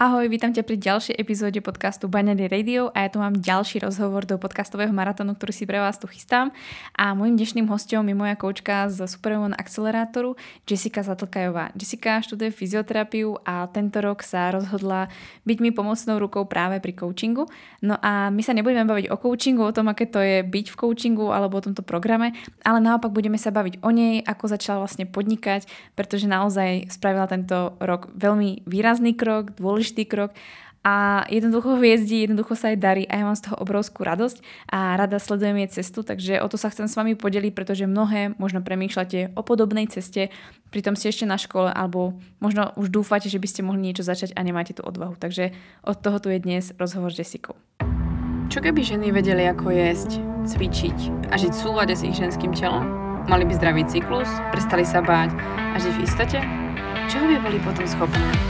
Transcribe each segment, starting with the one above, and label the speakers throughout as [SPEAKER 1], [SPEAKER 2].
[SPEAKER 1] Ahoj, vítam ťa pri ďalšej epizóde podcastu Baňady Radio a ja tu mám ďalší rozhovor do podcastového maratónu, ktorý si pre vás tu chystám. A môjim dnešným hostom je moja koučka z Superwoman Accelerátoru, Jessica Zatlkajová. Jessica študuje fyzioterapiu a tento rok sa rozhodla byť mi pomocnou rukou práve pri coachingu. No a my sa nebudeme baviť o coachingu, o tom, aké to je byť v coachingu alebo o tomto programe, ale naopak budeme sa baviť o nej, ako začala vlastne podnikať, pretože naozaj spravila tento rok veľmi výrazný krok, dôležitý dôležitý krok a jednoducho hviezdí, jednoducho sa aj darí a ja mám z toho obrovskú radosť a rada sledujem jej cestu, takže o to sa chcem s vami podeliť, pretože mnohé možno premýšľate o podobnej ceste, pritom ste ešte na škole alebo možno už dúfate, že by ste mohli niečo začať a nemáte tú odvahu. Takže od toho tu je dnes rozhovor s Jessicou.
[SPEAKER 2] Čo keby ženy vedeli, ako jesť, cvičiť a žiť v súlade s ich ženským telom? Mali by zdravý cyklus, prestali sa báť a žiť v istote? Čoho by boli potom schopné?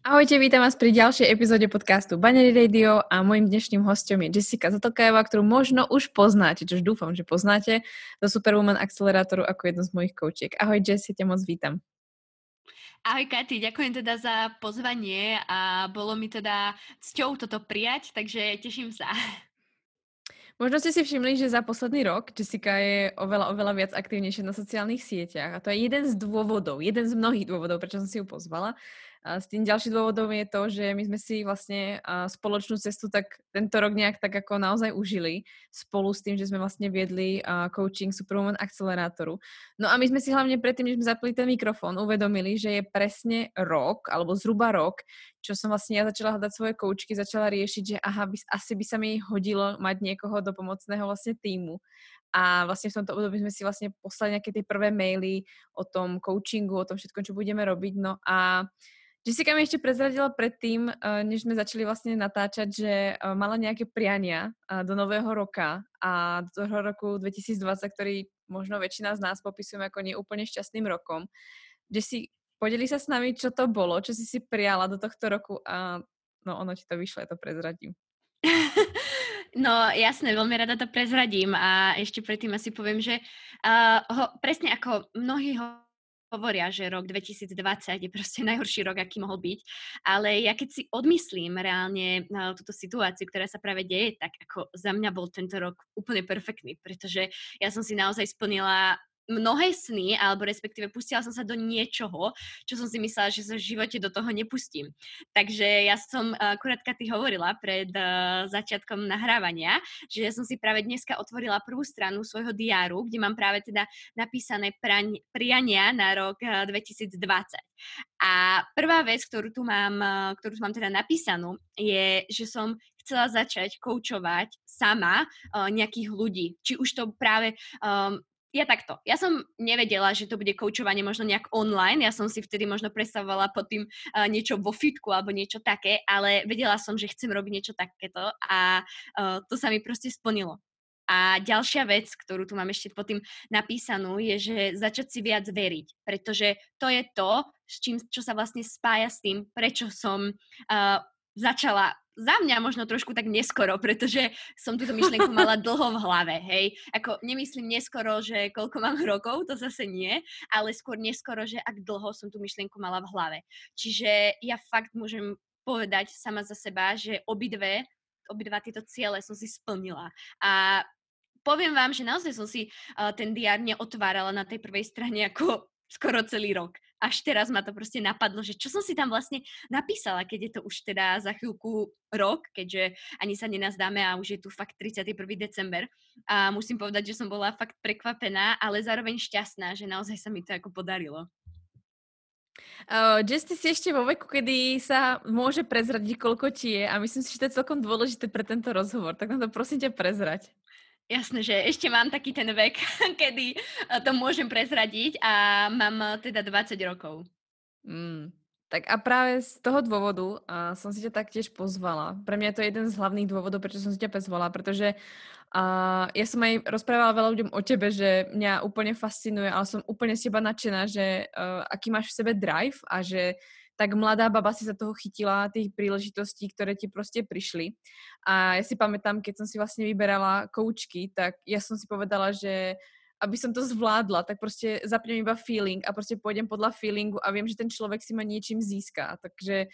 [SPEAKER 1] Ahojte, vítam vás pri ďalšej epizóde podcastu Banery Radio a môjim dnešným hostom je Jessica Zatokajová, ktorú možno už poznáte, čož dúfam, že poznáte, do Superwoman Accelerátoru ako jednu z mojich koučiek. Ahoj Jessi, ťa moc vítam.
[SPEAKER 3] Ahoj Katy, ďakujem teda za pozvanie a bolo mi teda cťou toto prijať, takže teším sa.
[SPEAKER 1] Možno ste si všimli, že za posledný rok Jessica je oveľa, oveľa viac aktívnejšia na sociálnych sieťach a to je jeden z dôvodov, jeden z mnohých dôvodov, prečo som si ju pozvala. S tým ďalším dôvodom je to, že my sme si vlastne spoločnú cestu tak tento rok nejak tak ako naozaj užili spolu s tým, že sme vlastne viedli coaching Superwoman Accelerátoru. No a my sme si hlavne predtým, než sme zapli ten mikrofón, uvedomili, že je presne rok, alebo zhruba rok, čo som vlastne ja začala hľadať svoje koučky, začala riešiť, že aha, by, asi by sa mi hodilo mať niekoho do pomocného vlastne týmu. A vlastne v tomto období sme si vlastne poslali nejaké tie prvé maily o tom coachingu, o tom všetkom, čo budeme robiť. No a Jessica mi ešte prezradila predtým, eh, než sme začali vlastne natáčať, že eh, mala nejaké priania eh, do nového roka a do toho roku 2020, ktorý možno väčšina z nás popisujeme ako neúplne šťastným rokom. Jessi, podeli sa s nami, čo to bolo, čo si si prijala do tohto roku a no ono ti to vyšlo, ja to prezradím.
[SPEAKER 3] No jasné, veľmi rada to prezradím a ešte predtým asi poviem, že uh, ho, presne ako mnohí ho hovoria, že rok 2020 je proste najhorší rok, aký mohol byť. Ale ja keď si odmyslím reálne na túto situáciu, ktorá sa práve deje, tak ako za mňa bol tento rok úplne perfektný, pretože ja som si naozaj splnila mnohé sny, alebo respektíve pustila som sa do niečoho, čo som si myslela, že sa v živote do toho nepustím. Takže ja som, akurát ty hovorila pred uh, začiatkom nahrávania, že ja som si práve dneska otvorila prvú stranu svojho diáru, kde mám práve teda napísané praň, priania na rok uh, 2020. A prvá vec, ktorú tu mám, uh, ktorú tu mám teda napísanú, je, že som chcela začať koučovať sama uh, nejakých ľudí. Či už to práve um, ja takto. Ja som nevedela, že to bude koučovanie možno nejak online. Ja som si vtedy možno predstavovala pod tým uh, niečo vo fitku alebo niečo také, ale vedela som, že chcem robiť niečo takéto a uh, to sa mi proste splnilo. A ďalšia vec, ktorú tu mám ešte pod tým napísanú, je, že začať si viac veriť, pretože to je to, s čím, čo sa vlastne spája s tým, prečo som uh, začala za mňa možno trošku tak neskoro, pretože som túto myšlienku mala dlho v hlave, hej. Ako nemyslím neskoro, že koľko mám rokov, to zase nie, ale skôr neskoro, že ak dlho som tú myšlienku mala v hlave. Čiže ja fakt môžem povedať sama za seba, že obidve, obidva tieto ciele som si splnila. A poviem vám, že naozaj som si uh, ten diár neotvárala na tej prvej strane ako skoro celý rok. Až teraz ma to proste napadlo, že čo som si tam vlastne napísala, keď je to už teda za chvíľku rok, keďže ani sa nenazdáme a už je tu fakt 31. december. A musím povedať, že som bola fakt prekvapená, ale zároveň šťastná, že naozaj sa mi to ako podarilo.
[SPEAKER 1] Uh, Jess, si ešte vo veku, kedy sa môže prezradiť, koľko ti je a myslím si, že to je celkom dôležité pre tento rozhovor. Tak na to prosím ťa prezrať.
[SPEAKER 3] Jasné, že ešte mám taký ten vek, kedy to môžem prezradiť a mám teda 20 rokov.
[SPEAKER 1] Mm. Tak a práve z toho dôvodu a som si ťa taktiež pozvala. Pre mňa je to jeden z hlavných dôvodov, prečo som si ťa pozvala, pretože a ja som aj rozprávala veľa ľuďom o tebe, že mňa úplne fascinuje, ale som úplne z teba nadšená, že uh, aký máš v sebe drive a že tak mladá baba si za toho chytila tých príležitostí, ktoré ti proste prišli. A ja si pamätám, keď som si vlastne vyberala koučky, tak ja som si povedala, že aby som to zvládla, tak proste zapnem iba feeling a proste pôjdem podľa feelingu a viem, že ten človek si ma niečím získa. Takže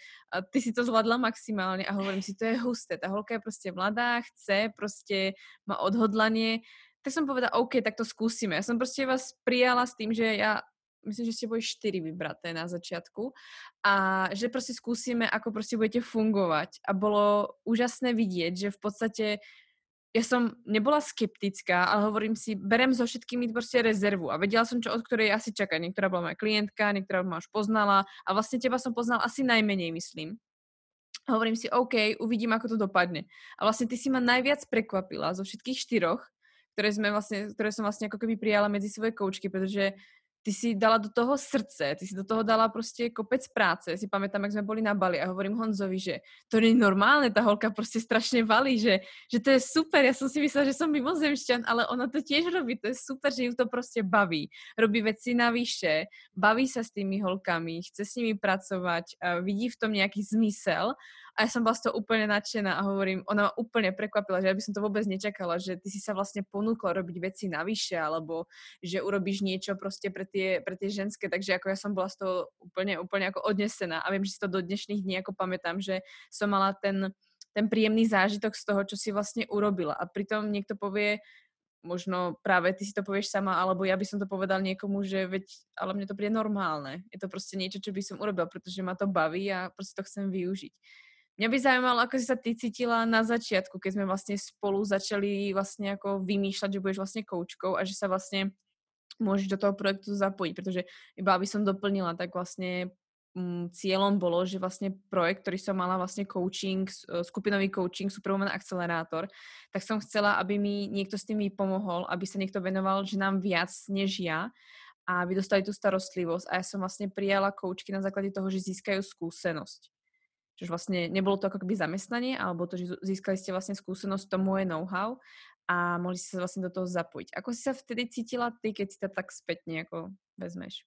[SPEAKER 1] ty si to zvládla maximálne a hovorím si, to je husté. Tá holka je proste mladá, chce, proste má odhodlanie. Tak som povedala, OK, tak to skúsime. Ja som proste vás prijala s tým, že ja myslím, že ste boli štyri vybraté na začiatku a že proste skúsime, ako proste budete fungovať. A bolo úžasné vidieť, že v podstate ja som nebola skeptická, ale hovorím si, berem so všetkými proste rezervu a vedela som, čo od ktorej asi čakať. Niektorá bola moja klientka, niektorá ma už poznala a vlastne teba som poznala asi najmenej, myslím. A hovorím si, OK, uvidím, ako to dopadne. A vlastne ty si ma najviac prekvapila zo všetkých štyroch, ktoré, sme vlastne, ktoré som vlastne ako keby prijala medzi svoje koučky, pretože ty si dala do toho srdce, ty si do toho dala proste kopec práce. Si pamätám, jak sme boli na Bali a hovorím Honzovi, že to je normálne, tá holka proste strašne valí, že, že to je super. Ja som si myslela, že som mimozemšťan, ale ona to tiež robí. To je super, že ju to proste baví. Robí veci navyše, baví sa s tými holkami, chce s nimi pracovať, vidí v tom nejaký zmysel a ja som bola z toho úplne nadšená a hovorím, ona ma úplne prekvapila, že ja by som to vôbec nečakala, že ty si sa vlastne ponúkla robiť veci navyše, alebo že urobíš niečo proste pre tie, pre tie ženské, takže ako ja som bola z toho úplne, úplne ako odnesená a viem, že si to do dnešných dní ako pamätám, že som mala ten, ten príjemný zážitok z toho, čo si vlastne urobila. A pritom niekto povie, možno práve ty si to povieš sama, alebo ja by som to povedal niekomu, že veď, ale mne to príde normálne. Je to proste niečo, čo by som urobil, pretože ma to baví a proste to chcem využiť. Mňa by zaujímalo, ako si sa ty cítila na začiatku, keď sme vlastne spolu začali vlastne ako vymýšľať, že budeš vlastne koučkou a že sa vlastne môžeš do toho projektu zapojiť, pretože iba aby som doplnila, tak vlastne m, mm, cieľom bolo, že vlastne projekt, ktorý som mala vlastne coaching, e, skupinový coaching, Superwoman Accelerátor, tak som chcela, aby mi niekto s tým pomohol, aby sa niekto venoval že nám viac než ja a aby dostali tú starostlivosť a ja som vlastne prijala koučky na základe toho, že získajú skúsenosť. Čiže vlastne nebolo to ako keby zamestnanie, alebo to, že získali ste vlastne skúsenosť, to moje know-how a mohli ste sa vlastne do toho zapojiť. Ako si sa vtedy cítila ty, keď si to tak spätne ako vezmeš?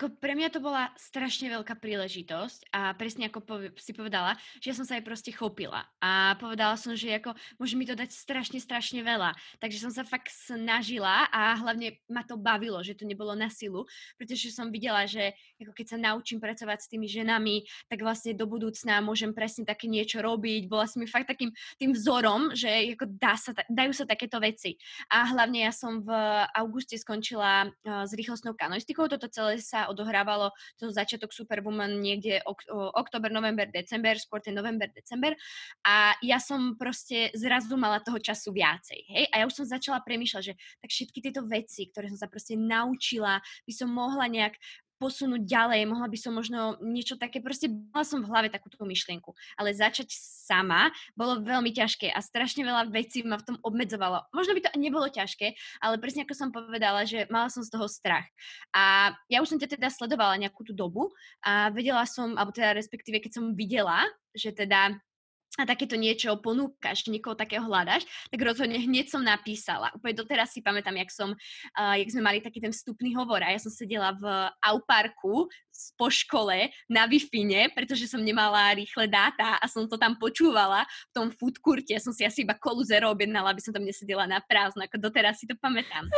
[SPEAKER 3] Ako pre mňa to bola strašne veľká príležitosť a presne ako pov- si povedala, že som sa aj proste chopila a povedala som, že ako môže mi to dať strašne, strašne veľa. Takže som sa fakt snažila a hlavne ma to bavilo, že to nebolo na silu, pretože som videla, že ako keď sa naučím pracovať s tými ženami, tak vlastne do budúcna môžem presne také niečo robiť. Bola som mi fakt takým tým vzorom, že ako dá sa, dajú sa takéto veci. A hlavne ja som v auguste skončila uh, s rýchlostnou kanoistikou, toto celé sa odohrávalo to začiatok Superwoman niekde ok- oktober, november, december, skôr ten november, december. A ja som proste zrazu mala toho času viacej. Hej? A ja už som začala premýšľať, že tak všetky tieto veci, ktoré som sa proste naučila, by som mohla nejak posunúť ďalej, mohla by som možno niečo také, proste mala som v hlave takúto myšlienku, ale začať sama bolo veľmi ťažké a strašne veľa vecí ma v tom obmedzovalo. Možno by to nebolo ťažké, ale presne ako som povedala, že mala som z toho strach. A ja už som ťa teda sledovala nejakú tú dobu a vedela som, alebo teda respektíve keď som videla, že teda a takéto niečo ponúkaš, niekoho takého hľadaš, tak rozhodne hneď som napísala. Úplne doteraz si pamätám, jak, som, uh, jak sme mali taký ten vstupný hovor a ja som sedela v Auparku po škole na wi pretože som nemala rýchle dáta a som to tam počúvala v tom food courte. Ja som si asi iba kolu zero objednala, aby som tam nesedela na prázdno, ako doteraz si to pamätám.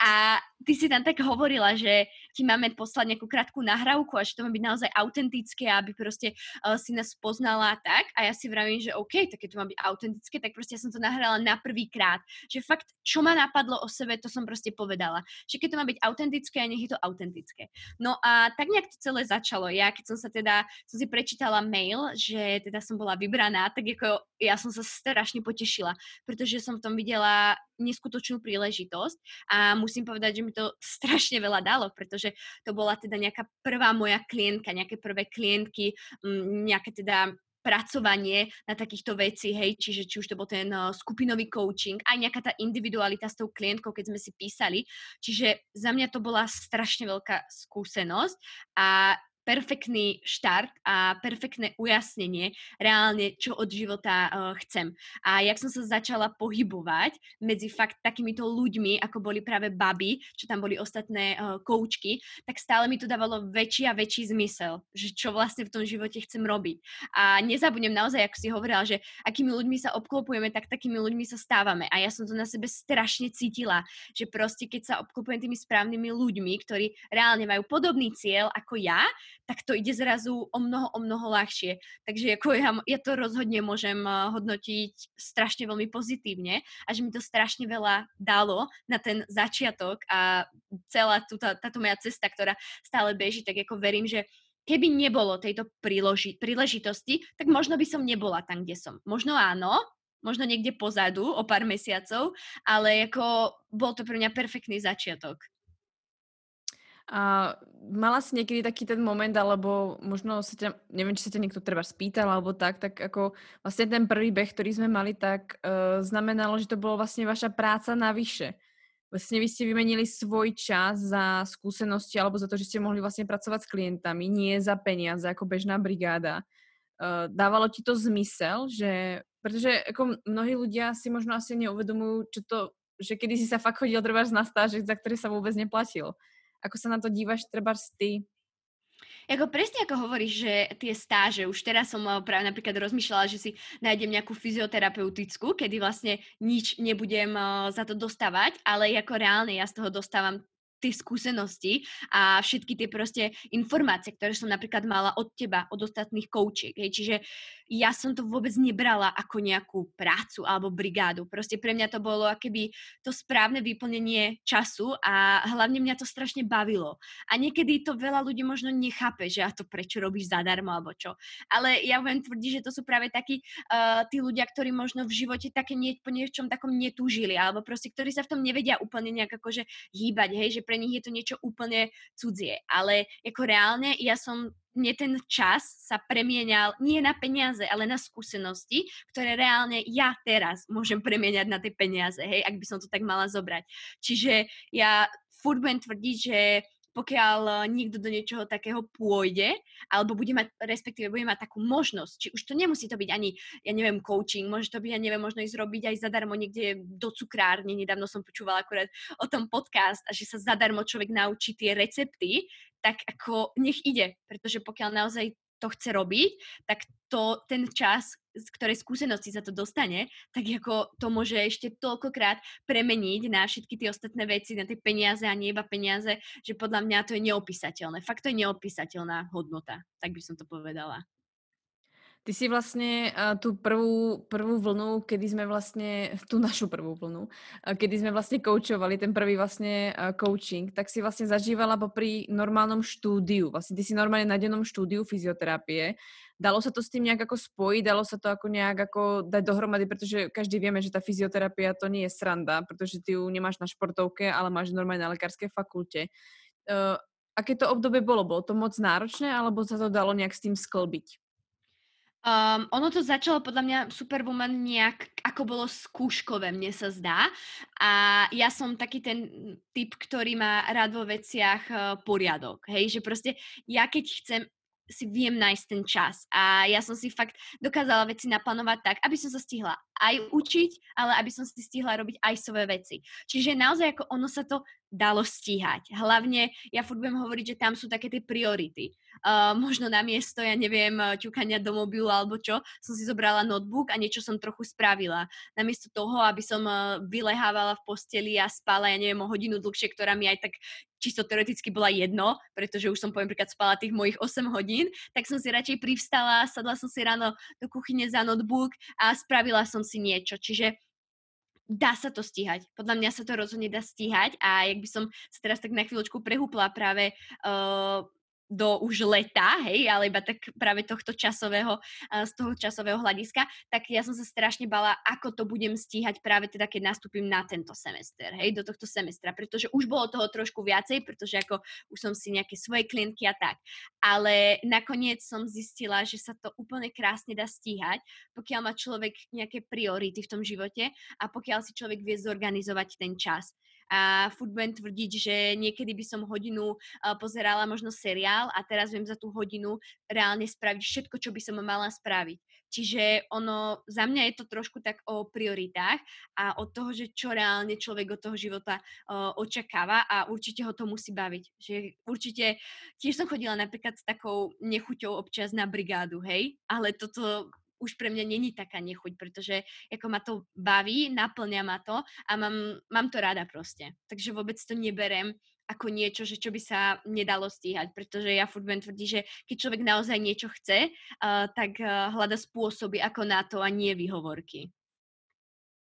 [SPEAKER 3] A ty si tam tak hovorila, že ti máme poslať nejakú krátku nahrávku a že to má byť naozaj autentické, aby proste uh, si nás poznala tak. A ja si vravím, že OK, tak keď to má byť autentické, tak proste ja som to nahrala na prvý krát. Že fakt, čo ma napadlo o sebe, to som proste povedala. Že keď to má byť autentické, a nech je to autentické. No a tak nejak celé začalo. Ja keď som sa teda, som si prečítala mail, že teda som bola vybraná, tak ako ja som sa strašne potešila, pretože som v tom videla neskutočnú príležitosť a musím povedať, že mi to strašne veľa dalo, pretože to bola teda nejaká prvá moja klientka, nejaké prvé klientky, nejaké teda pracovanie na takýchto veci, hej, čiže či už to bol ten uh, skupinový coaching, aj nejaká tá individualita s tou klientkou, keď sme si písali. Čiže za mňa to bola strašne veľká skúsenosť a perfektný štart a perfektné ujasnenie reálne, čo od života uh, chcem. A jak som sa začala pohybovať medzi fakt takýmito ľuďmi, ako boli práve baby, čo tam boli ostatné uh, koučky, tak stále mi to dávalo väčší a väčší zmysel, že čo vlastne v tom živote chcem robiť. A nezabudnem naozaj, ako si hovorila, že akými ľuďmi sa obklopujeme, tak takými ľuďmi sa stávame. A ja som to na sebe strašne cítila, že proste keď sa obklopujem tými správnymi ľuďmi, ktorí reálne majú podobný cieľ ako ja, tak to ide zrazu o mnoho, o mnoho ľahšie. Takže ako ja, ja to rozhodne môžem eh, hodnotiť strašne veľmi pozitívne a že mi to strašne veľa dalo na ten začiatok a celá túto, táto moja cesta, ktorá stále beží, tak ako verím, že keby nebolo tejto príloži, príležitosti, tak možno by som nebola tam, kde som. Možno áno, možno niekde pozadu o pár mesiacov, ale ako bol to pre mňa perfektný začiatok.
[SPEAKER 1] A mala si niekedy taký ten moment, alebo možno sa ťa, neviem, či sa ťa niekto treba spýtal, alebo tak, tak ako vlastne ten prvý beh, ktorý sme mali, tak uh, znamenalo, že to bolo vlastne vaša práca navyše. Vlastne vy ste vymenili svoj čas za skúsenosti alebo za to, že ste mohli vlastne pracovať s klientami, nie za peniaze, ako bežná brigáda. Uh, dávalo ti to zmysel, že, pretože ako mnohí ľudia si možno asi neuvedomujú, čo to, že kedy si sa fakt chodil treba na stáže, za ktoré sa vôbec neplatil. Ako sa na to dívaš treba ty?
[SPEAKER 3] Ako presne ako hovoríš, že tie stáže, už teraz som eh, práve napríklad rozmýšľala, že si nájdem nejakú fyzioterapeutickú, kedy vlastne nič nebudem uh, za to dostávať, ale ako reálne ja z toho dostávam tie skúsenosti a všetky tie proste informácie, ktoré som napríklad mala od teba, od ostatných koučiek. Hej. Čiže ja som to vôbec nebrala ako nejakú prácu alebo brigádu. Proste pre mňa to bolo akéby to správne vyplnenie času a hlavne mňa to strašne bavilo. A niekedy to veľa ľudí možno nechápe, že a to prečo robíš zadarmo alebo čo. Ale ja viem tvrdiť, že to sú práve takí uh, tí ľudia, ktorí možno v živote také nie, po niečom takom netúžili alebo proste, ktorí sa v tom nevedia úplne nejak akože hýbať, hej, že pre nich je to niečo úplne cudzie. Ale ako reálne ja som mne ten čas sa premienial nie na peniaze, ale na skúsenosti, ktoré reálne ja teraz môžem premieňať na tie peniaze, hej, ak by som to tak mala zobrať. Čiže ja furt budem tvrdiť, že pokiaľ eh, niekto do niečoho takého pôjde, alebo bude mať, respektíve bude mať takú možnosť, či už to nemusí to byť ani, ja neviem, coaching, môže to byť, ja neviem, možno ísť robiť aj zadarmo niekde do cukrárne, nedávno som počúvala akurát o tom podcast a že sa zadarmo človek naučí tie recepty, tak ako nech ide, pretože pokiaľ naozaj to chce robiť, tak to, ten čas, z ktorej skúsenosti sa to dostane, tak ako to môže ešte toľkokrát premeniť na všetky tie ostatné veci, na tie peniaze a nie iba peniaze, že podľa mňa to je neopísateľné. Fakt to je neopísateľná hodnota, tak by som to povedala.
[SPEAKER 1] Ty si vlastne uh, tú prvú, prvú vlnu, kedy sme vlastne, tú našu prvú vlnu, uh, kedy sme vlastne koučovali, ten prvý vlastne coaching, tak si vlastne zažívala pri normálnom štúdiu. Vlastne ty si normálne na dennom štúdiu fyzioterapie. Dalo sa to s tým nejak ako spojiť, dalo sa to ako nejak ako dať dohromady, pretože každý vieme, že tá fyzioterapia to nie je sranda, pretože ty ju nemáš na športovke, ale máš normálne na lekárskej fakulte. Aké to obdobie bolo? Bolo to moc náročné, alebo sa to dalo nejak s tým sklbiť?
[SPEAKER 3] Um, ono to začalo podľa mňa Superwoman nejak, ako bolo skúškové, mne sa zdá. A ja som taký ten typ, ktorý má rád vo veciach uh, poriadok. Hej, že proste ja keď chcem si viem nájsť ten čas. A ja som si fakt dokázala veci naplánovať tak, aby som sa stihla aj učiť, ale aby som si stihla robiť aj svoje veci. Čiže naozaj ako ono sa to dalo stíhať. Hlavne, ja furt budem hovoriť, že tam sú také tie priority. Uh, možno na miesto, ja neviem, ťukania do mobilu alebo čo, som si zobrala notebook a niečo som trochu spravila. Namiesto toho, aby som uh, vylehávala v posteli a spala, ja neviem, o hodinu dlhšie, ktorá mi aj tak čisto teoreticky bola jedno, pretože už som poviem príklad spala tých mojich 8 hodín, tak som si radšej privstala, sadla som si ráno do kuchyne za notebook a spravila som si niečo. Čiže dá sa to stíhať. Podľa mňa sa to rozhodne dá stíhať a jak by som sa teraz tak na chvíľočku prehúpla práve uh, do už leta, hej, ale iba tak práve tohto časového, z toho časového hľadiska, tak ja som sa strašne bala, ako to budem stíhať práve teda, keď nastúpim na tento semester, hej, do tohto semestra, pretože už bolo toho trošku viacej, pretože ako už som si nejaké svoje klientky a tak. Ale nakoniec som zistila, že sa to úplne krásne dá stíhať, pokiaľ má človek nejaké priority v tom živote a pokiaľ si človek vie zorganizovať ten čas a budem tvrdiť, že niekedy by som hodinu pozerala možno seriál a teraz viem za tú hodinu reálne spraviť všetko, čo by som mala spraviť. Čiže ono, za mňa je to trošku tak o prioritách a od toho, že čo reálne človek od toho života uh, očakáva a určite ho to musí baviť. Že určite, tiež som chodila napríklad s takou nechuťou občas na brigádu, hej, ale toto už pre mňa není taká nechuť, pretože ako ma to baví, naplňa ma to a mám, mám to rada proste. Takže vôbec to neberem ako niečo, že čo by sa nedalo stíhať, pretože ja furt budem tvrdiť, že keď človek naozaj niečo chce, uh, tak uh, hľada spôsoby ako na to a nie výhovorky.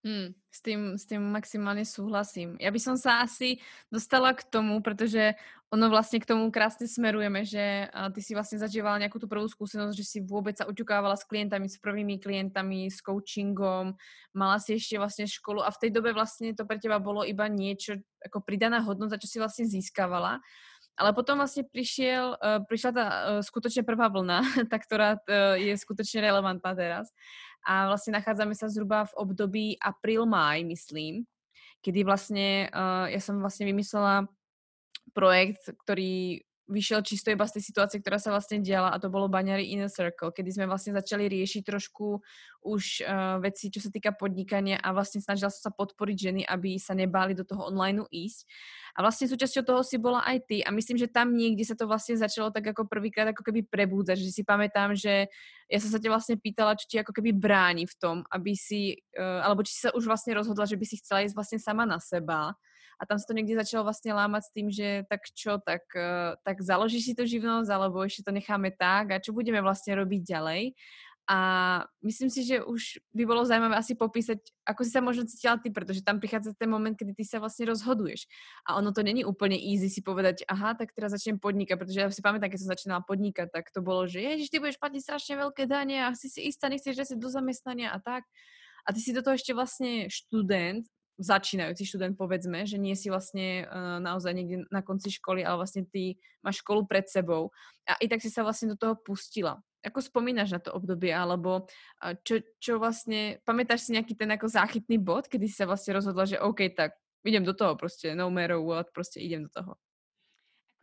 [SPEAKER 1] Hmm, s, tým, s tým maximálne súhlasím. Ja by som sa asi dostala k tomu, pretože ono vlastne k tomu krásne smerujeme, že ty si vlastne zažívala nejakú tú prvú skúsenosť, že si vôbec sa oťukávala s klientami, s prvými klientami, s coachingom, mala si ešte vlastne školu a v tej dobe vlastne to pre teba bolo iba niečo ako pridaná hodnota, čo si vlastne získavala. Ale potom vlastne prišiel, uh, prišla tá uh, skutočne prvá vlna, tá, ktorá uh, je skutočne relevantná teraz a vlastne nachádzame sa zhruba v období apríl-máj, myslím, kedy vlastne ja som vlastne vymyslela projekt, ktorý vyšiel čisto iba z tej situácie, ktorá sa vlastne diala a to bolo Baňary Inner Circle, kedy sme vlastne začali riešiť trošku už uh, veci, čo sa týka podnikania a vlastne snažila som sa podporiť ženy, aby sa nebáli do toho online ísť. A vlastne súčasťou toho si bola aj ty a myslím, že tam niekde sa to vlastne začalo tak ako prvýkrát ako keby prebúdzať, že si pamätám, že ja som sa ťa vlastne pýtala, či ti ako keby bráni v tom, aby si, uh, alebo či si sa už vlastne rozhodla, že by si chcela ísť vlastne sama na seba a tam sa to niekde začalo vlastne lámať s tým, že tak čo, tak, uh, tak založíš si tú živnosť, alebo ešte to necháme tak a čo budeme vlastne robiť ďalej. A myslím si, že už by bolo zaujímavé asi popísať, ako si sa možno cítila ty, pretože tam prichádza ten moment, kedy ty sa vlastne rozhoduješ. A ono to není úplne easy si povedať, aha, tak teraz začnem podnikať, pretože ja si pamätám, keď som začínala podnikať, tak to bolo, že ježiš, ty budeš platiť strašne veľké dane a si si istá, nechceš dať do zamestnania a tak. A ty si do toho ešte vlastne študent, začínajúci študent, povedzme, že nie si vlastne uh, naozaj niekde na konci školy, ale vlastne ty máš školu pred sebou. A i tak si sa vlastne do toho pustila. Ako spomínaš na to obdobie, alebo uh, čo, čo vlastne, pamätáš si nejaký ten ako záchytný bod, kedy si sa vlastne rozhodla, že OK, tak idem do toho proste, no matter what, proste idem do toho.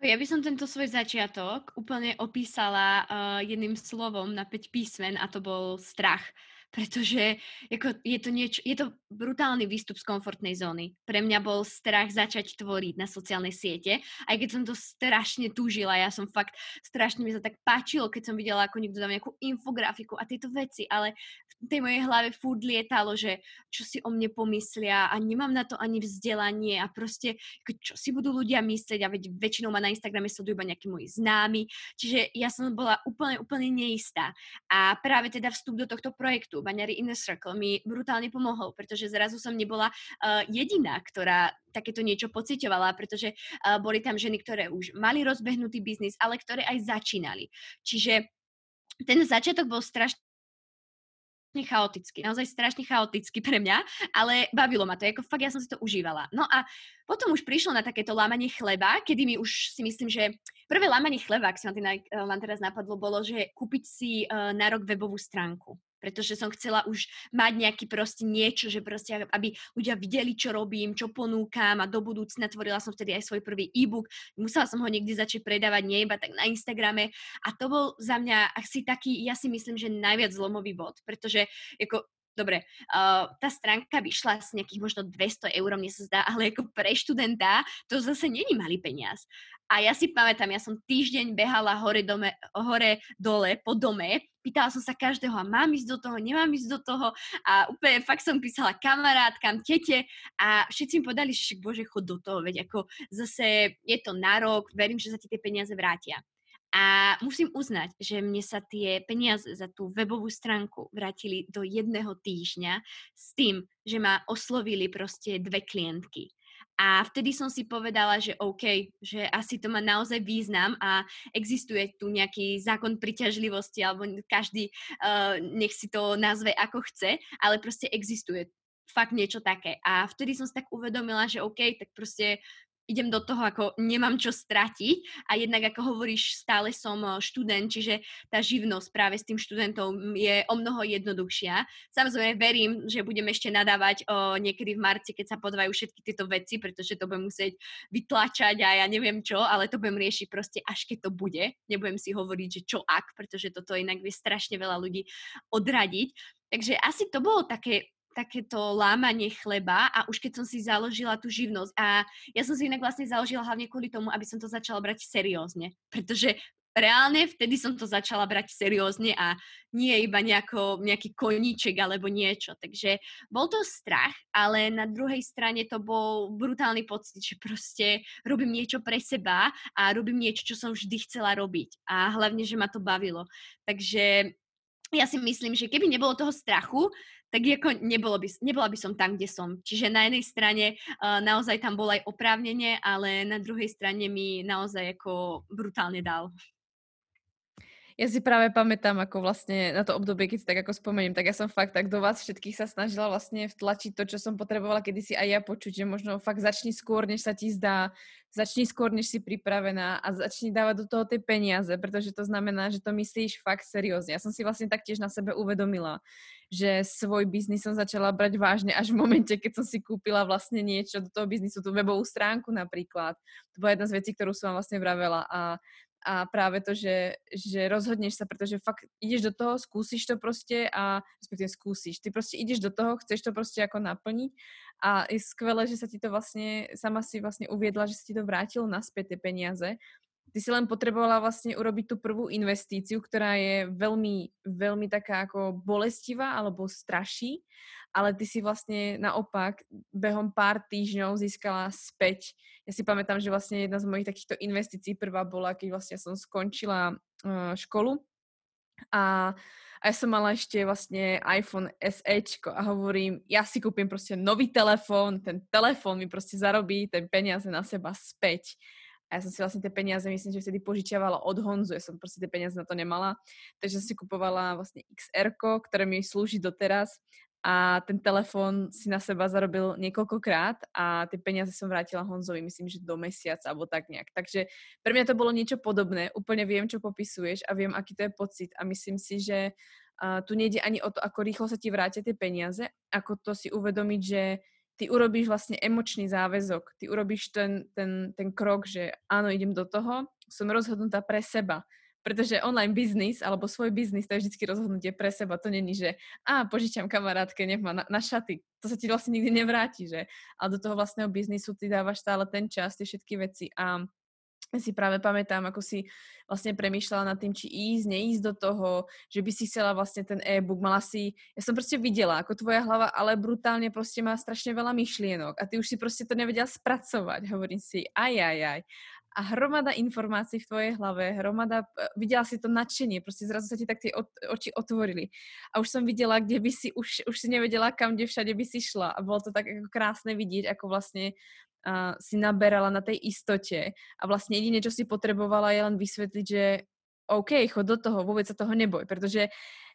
[SPEAKER 3] Ja by som tento svoj začiatok úplne opísala uh, jedným slovom na 5 písmen a to bol strach pretože ako, je, to niečo, je to brutálny výstup z komfortnej zóny. Pre mňa bol strach začať tvoriť na sociálnej siete, aj keď som to strašne túžila, ja som fakt, strašne mi sa tak páčilo, keď som videla, ako niekto dá nejakú infografiku a tieto veci, ale tej mojej hlave furt lietalo, že čo si o mne pomyslia a nemám na to ani vzdelanie a proste, čo si budú ľudia myslieť a veď väčšinou ma na Instagrame sledujú iba nejakí moji známi, čiže ja som bola úplne, úplne neistá. A práve teda vstup do tohto projektu Baňary Inner Circle mi brutálne pomohol, pretože zrazu som nebola uh, jediná, ktorá takéto niečo pocitovala, pretože uh, boli tam ženy, ktoré už mali rozbehnutý biznis, ale ktoré aj začínali. Čiže ten začiatok bol strašne chaotický, naozaj strašne chaotický pre mňa, ale bavilo ma to, ako fakt ja som si to užívala. No a potom už prišlo na takéto lámanie chleba, kedy mi už si myslím, že prvé lámanie chleba, ak si ma teraz napadlo, bolo, že kúpiť si uh, na rok webovú stránku pretože som chcela už mať nejaký proste niečo, že proste, aby ľudia videli, čo robím, čo ponúkam a do budúcna tvorila som vtedy aj svoj prvý e-book. Musela som ho niekde začať predávať, nie iba tak na Instagrame a to bol za mňa asi taký, ja si myslím, že najviac zlomový bod, pretože ako dobre, uh, tá stránka vyšla z nejakých možno 200 eur, mne sa zdá, ale ako pre študenta to zase není malý peniaz. A ja si pamätám, ja som týždeň behala hore, dome, hore dole po dome, pýtala som sa každého, a mám ísť do toho, nemám ísť do toho a úplne fakt som písala kamarátkam, tete a všetci mi povedali, že bože, chod do toho, veď ako zase je to na rok, verím, že sa ti tie peniaze vrátia. A musím uznať, že mne sa tie peniaze za tú webovú stránku vrátili do jedného týždňa s tým, že ma oslovili proste dve klientky. A vtedy som si povedala, že OK, že asi to má naozaj význam a existuje tu nejaký zákon priťažlivosti, alebo každý uh, nech si to nazve ako chce, ale proste existuje fakt niečo také. A vtedy som si tak uvedomila, že OK, tak proste idem do toho, ako nemám čo stratiť a jednak, ako hovoríš, stále som eh, študent, čiže tá živnosť práve s tým študentom je o mnoho jednoduchšia. Samozrejme verím, že budem ešte nadávať o, niekedy v marci, keď sa podvajú všetky tieto veci, pretože to budem musieť vytlačať a ja neviem čo, ale to budem riešiť proste až keď to bude. Nebudem si hovoriť, že čo ak, pretože toto inak vie strašne veľa ľudí odradiť. Takže asi to bolo také takéto lámanie chleba a už keď som si založila tú živnosť a ja som si inak vlastne založila hlavne kvôli tomu, aby som to začala brať seriózne, pretože reálne vtedy som to začala brať seriózne a nie iba nejako, nejaký koníček alebo niečo. Takže bol to strach, ale na druhej strane to bol brutálny pocit, že proste robím niečo pre seba a robím niečo, čo som vždy chcela robiť. A hlavne, že ma to bavilo. Takže ja si myslím, že keby nebolo toho strachu, tak ako nebolo by, nebola by som tam, kde som. Čiže na jednej strane uh, naozaj tam bol aj oprávnenie, ale na druhej strane mi naozaj ako brutálne dal.
[SPEAKER 1] Ja si práve pamätám, ako vlastne na to obdobie, keď si tak ako spomeniem, tak ja som fakt tak do vás všetkých sa snažila vlastne vtlačiť to, čo som potrebovala kedysi aj ja počuť, že možno fakt začni skôr, než sa ti zdá, začni skôr, než si pripravená a začni dávať do toho tie peniaze, pretože to znamená, že to myslíš fakt seriózne. Ja som si vlastne taktiež na sebe uvedomila, že svoj biznis som začala brať vážne až v momente, keď som si kúpila vlastne niečo do toho biznisu, tú webovú stránku napríklad. To bola jedna z vecí, ktorú som vám vlastne vravela a a práve to, že, že rozhodneš sa, pretože fakt ideš do toho, skúsiš to proste a respektíve skúsiš. Ty proste ideš do toho, chceš to proste ako naplniť a je skvelé, že sa ti to vlastne, sama si vlastne uviedla, že sa ti to vrátilo naspäť tie peniaze. Ty si len potrebovala vlastne urobiť tú prvú investíciu, ktorá je veľmi, veľmi taká ako bolestivá alebo straší ale ty si vlastne naopak behom pár týždňov získala späť. Ja si pamätám, že vlastne jedna z mojich takýchto investícií prvá bola, keď vlastne som skončila uh, školu a, a ja som mala ešte vlastne iPhone SE a hovorím, ja si kúpim proste nový telefón, ten telefón mi proste zarobí ten peniaze na seba späť. A ja som si vlastne tie peniaze, myslím, že vtedy požičiavala od Honzu, ja som proste tie peniaze na to nemala. Takže som si kupovala vlastne XR, ktoré mi slúži doteraz a ten telefón si na seba zarobil niekoľkokrát a tie peniaze som vrátila Honzovi, myslím, že do mesiaca alebo tak nejak. Takže pre mňa to bolo niečo podobné, úplne viem, čo popisuješ a viem, aký to je pocit. A myslím si, že tu nejde ani o to, ako rýchlo sa ti vrátia tie peniaze, ako to si uvedomiť, že ty urobíš vlastne emočný záväzok, ty urobíš ten, ten, ten krok, že áno, idem do toho, som rozhodnutá pre seba, pretože online biznis alebo svoj biznis to je vždy rozhodnutie pre seba. To není, že a požičam kamarátke, nech ma na, na šaty. To sa ti vlastne nikdy nevráti, že? Ale do toho vlastného biznisu ty dávaš stále ten čas, tie všetky veci a si práve pamätám, ako si vlastne premýšľala nad tým, či ísť, neísť do toho, že by si chcela vlastne ten e-book, mala si, ja som proste videla, ako tvoja hlava, ale brutálne proste má strašne veľa myšlienok a ty už si proste to nevedela spracovať, hovorím si, aj, aj, aj hromada informácií v tvojej hlave, hromada, e, videla si to nadšenie, proste zrazu sa ti tak tie oči otvorili. A už som videla, kde by si, už, už si nevedela, kam, kde všade by si šla. A bolo to tak ako krásne vidieť, ako vlastne uh, si naberala na tej istote. A vlastne jediné, čo si potrebovala, je len vysvetliť, že OK, chod do toho, vôbec sa toho neboj, pretože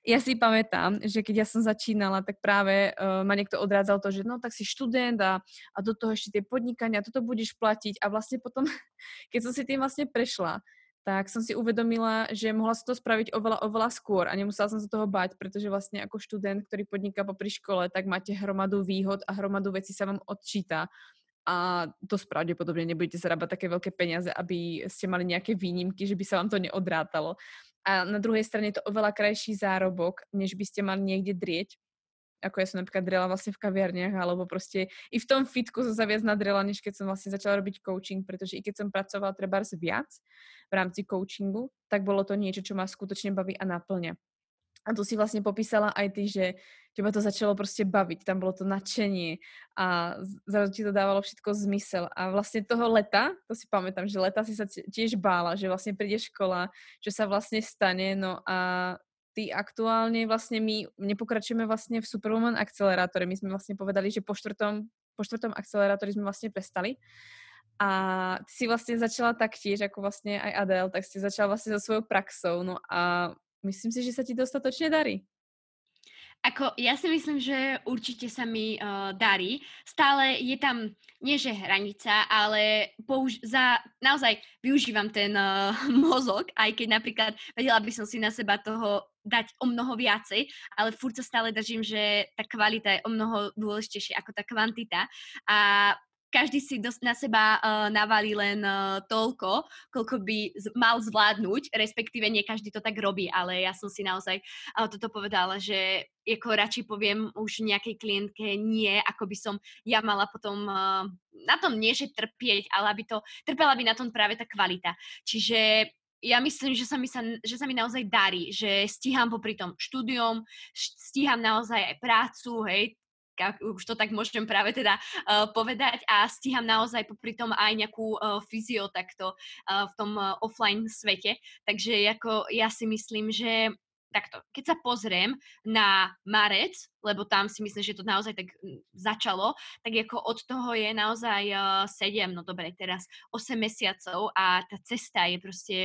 [SPEAKER 1] ja si pamätám, že keď ja som začínala, tak práve uh, ma niekto odrádzal to, že no tak si študent a, a do toho ešte tie podnikania, toto budeš platiť. A vlastne potom, keď som si tým vlastne prešla, tak som si uvedomila, že mohla sa to spraviť oveľa, oveľa skôr a nemusela som sa toho bať, pretože vlastne ako študent, ktorý podniká popri škole, tak máte hromadu výhod a hromadu vecí sa vám odčíta a to pravdepodobne nebudete zarábať také veľké peniaze, aby ste mali nejaké výnimky, že by sa vám to neodrátalo a na druhej strane je to oveľa krajší zárobok, než by ste mali niekde drieť, ako ja som napríklad drela vlastne v kaviarniach, alebo proste i v tom fitku som sa viac nadrela, než keď som vlastne začala robiť coaching, pretože i keď som pracovala treba viac v rámci coachingu, tak bolo to niečo, čo ma skutočne baví a naplňa. A to si vlastne popísala aj ty, že teba to začalo proste baviť, tam bolo to nadšenie a zrazu ti to dávalo všetko zmysel. A vlastne toho leta, to si pamätám, že leta si sa tiež bála, že vlastne príde škola, že sa vlastne stane, no a ty aktuálne vlastne my nepokračujeme vlastne v Superwoman akcelerátore. My sme vlastne povedali, že po štvrtom po štvrtom akcelerátori sme vlastne prestali. A ty si vlastne začala taktiež, ako vlastne aj Adel, tak si začala vlastne so svojou praxou. No a myslím si, že sa ti dostatočne darí.
[SPEAKER 3] Ako, ja si myslím, že určite sa mi uh, darí. Stále je tam, nie že hranica, ale použ- za, naozaj využívam ten uh, mozog, aj keď napríklad vedela by som si na seba toho dať o mnoho viacej, ale furt sa stále držím, že tá kvalita je o mnoho dôležitejšia ako tá kvantita. A každý si dosť na seba uh, navalí len uh, toľko, koľko by z- mal zvládnuť, respektíve nie každý to tak robí, ale ja som si naozaj uh, toto povedala, že ako radšej poviem už nejakej klientke nie, ako by som ja mala potom uh, na tom nie, že trpieť, ale aby to, trpela by na tom práve tá kvalita. Čiže ja myslím, že sa, mi sa, že sa mi naozaj darí, že stíham popri tom štúdium, stíham naozaj aj prácu, hej, už to tak môžem práve teda uh, povedať a stíham naozaj popri tom aj nejakú uh, fyzio takto uh, v tom uh, offline svete. Takže ako ja si myslím, že takto, keď sa pozriem na marec, lebo tam si myslím, že to naozaj tak začalo, tak ako od toho je naozaj uh, 7, no dobre, teraz 8 mesiacov a tá cesta je proste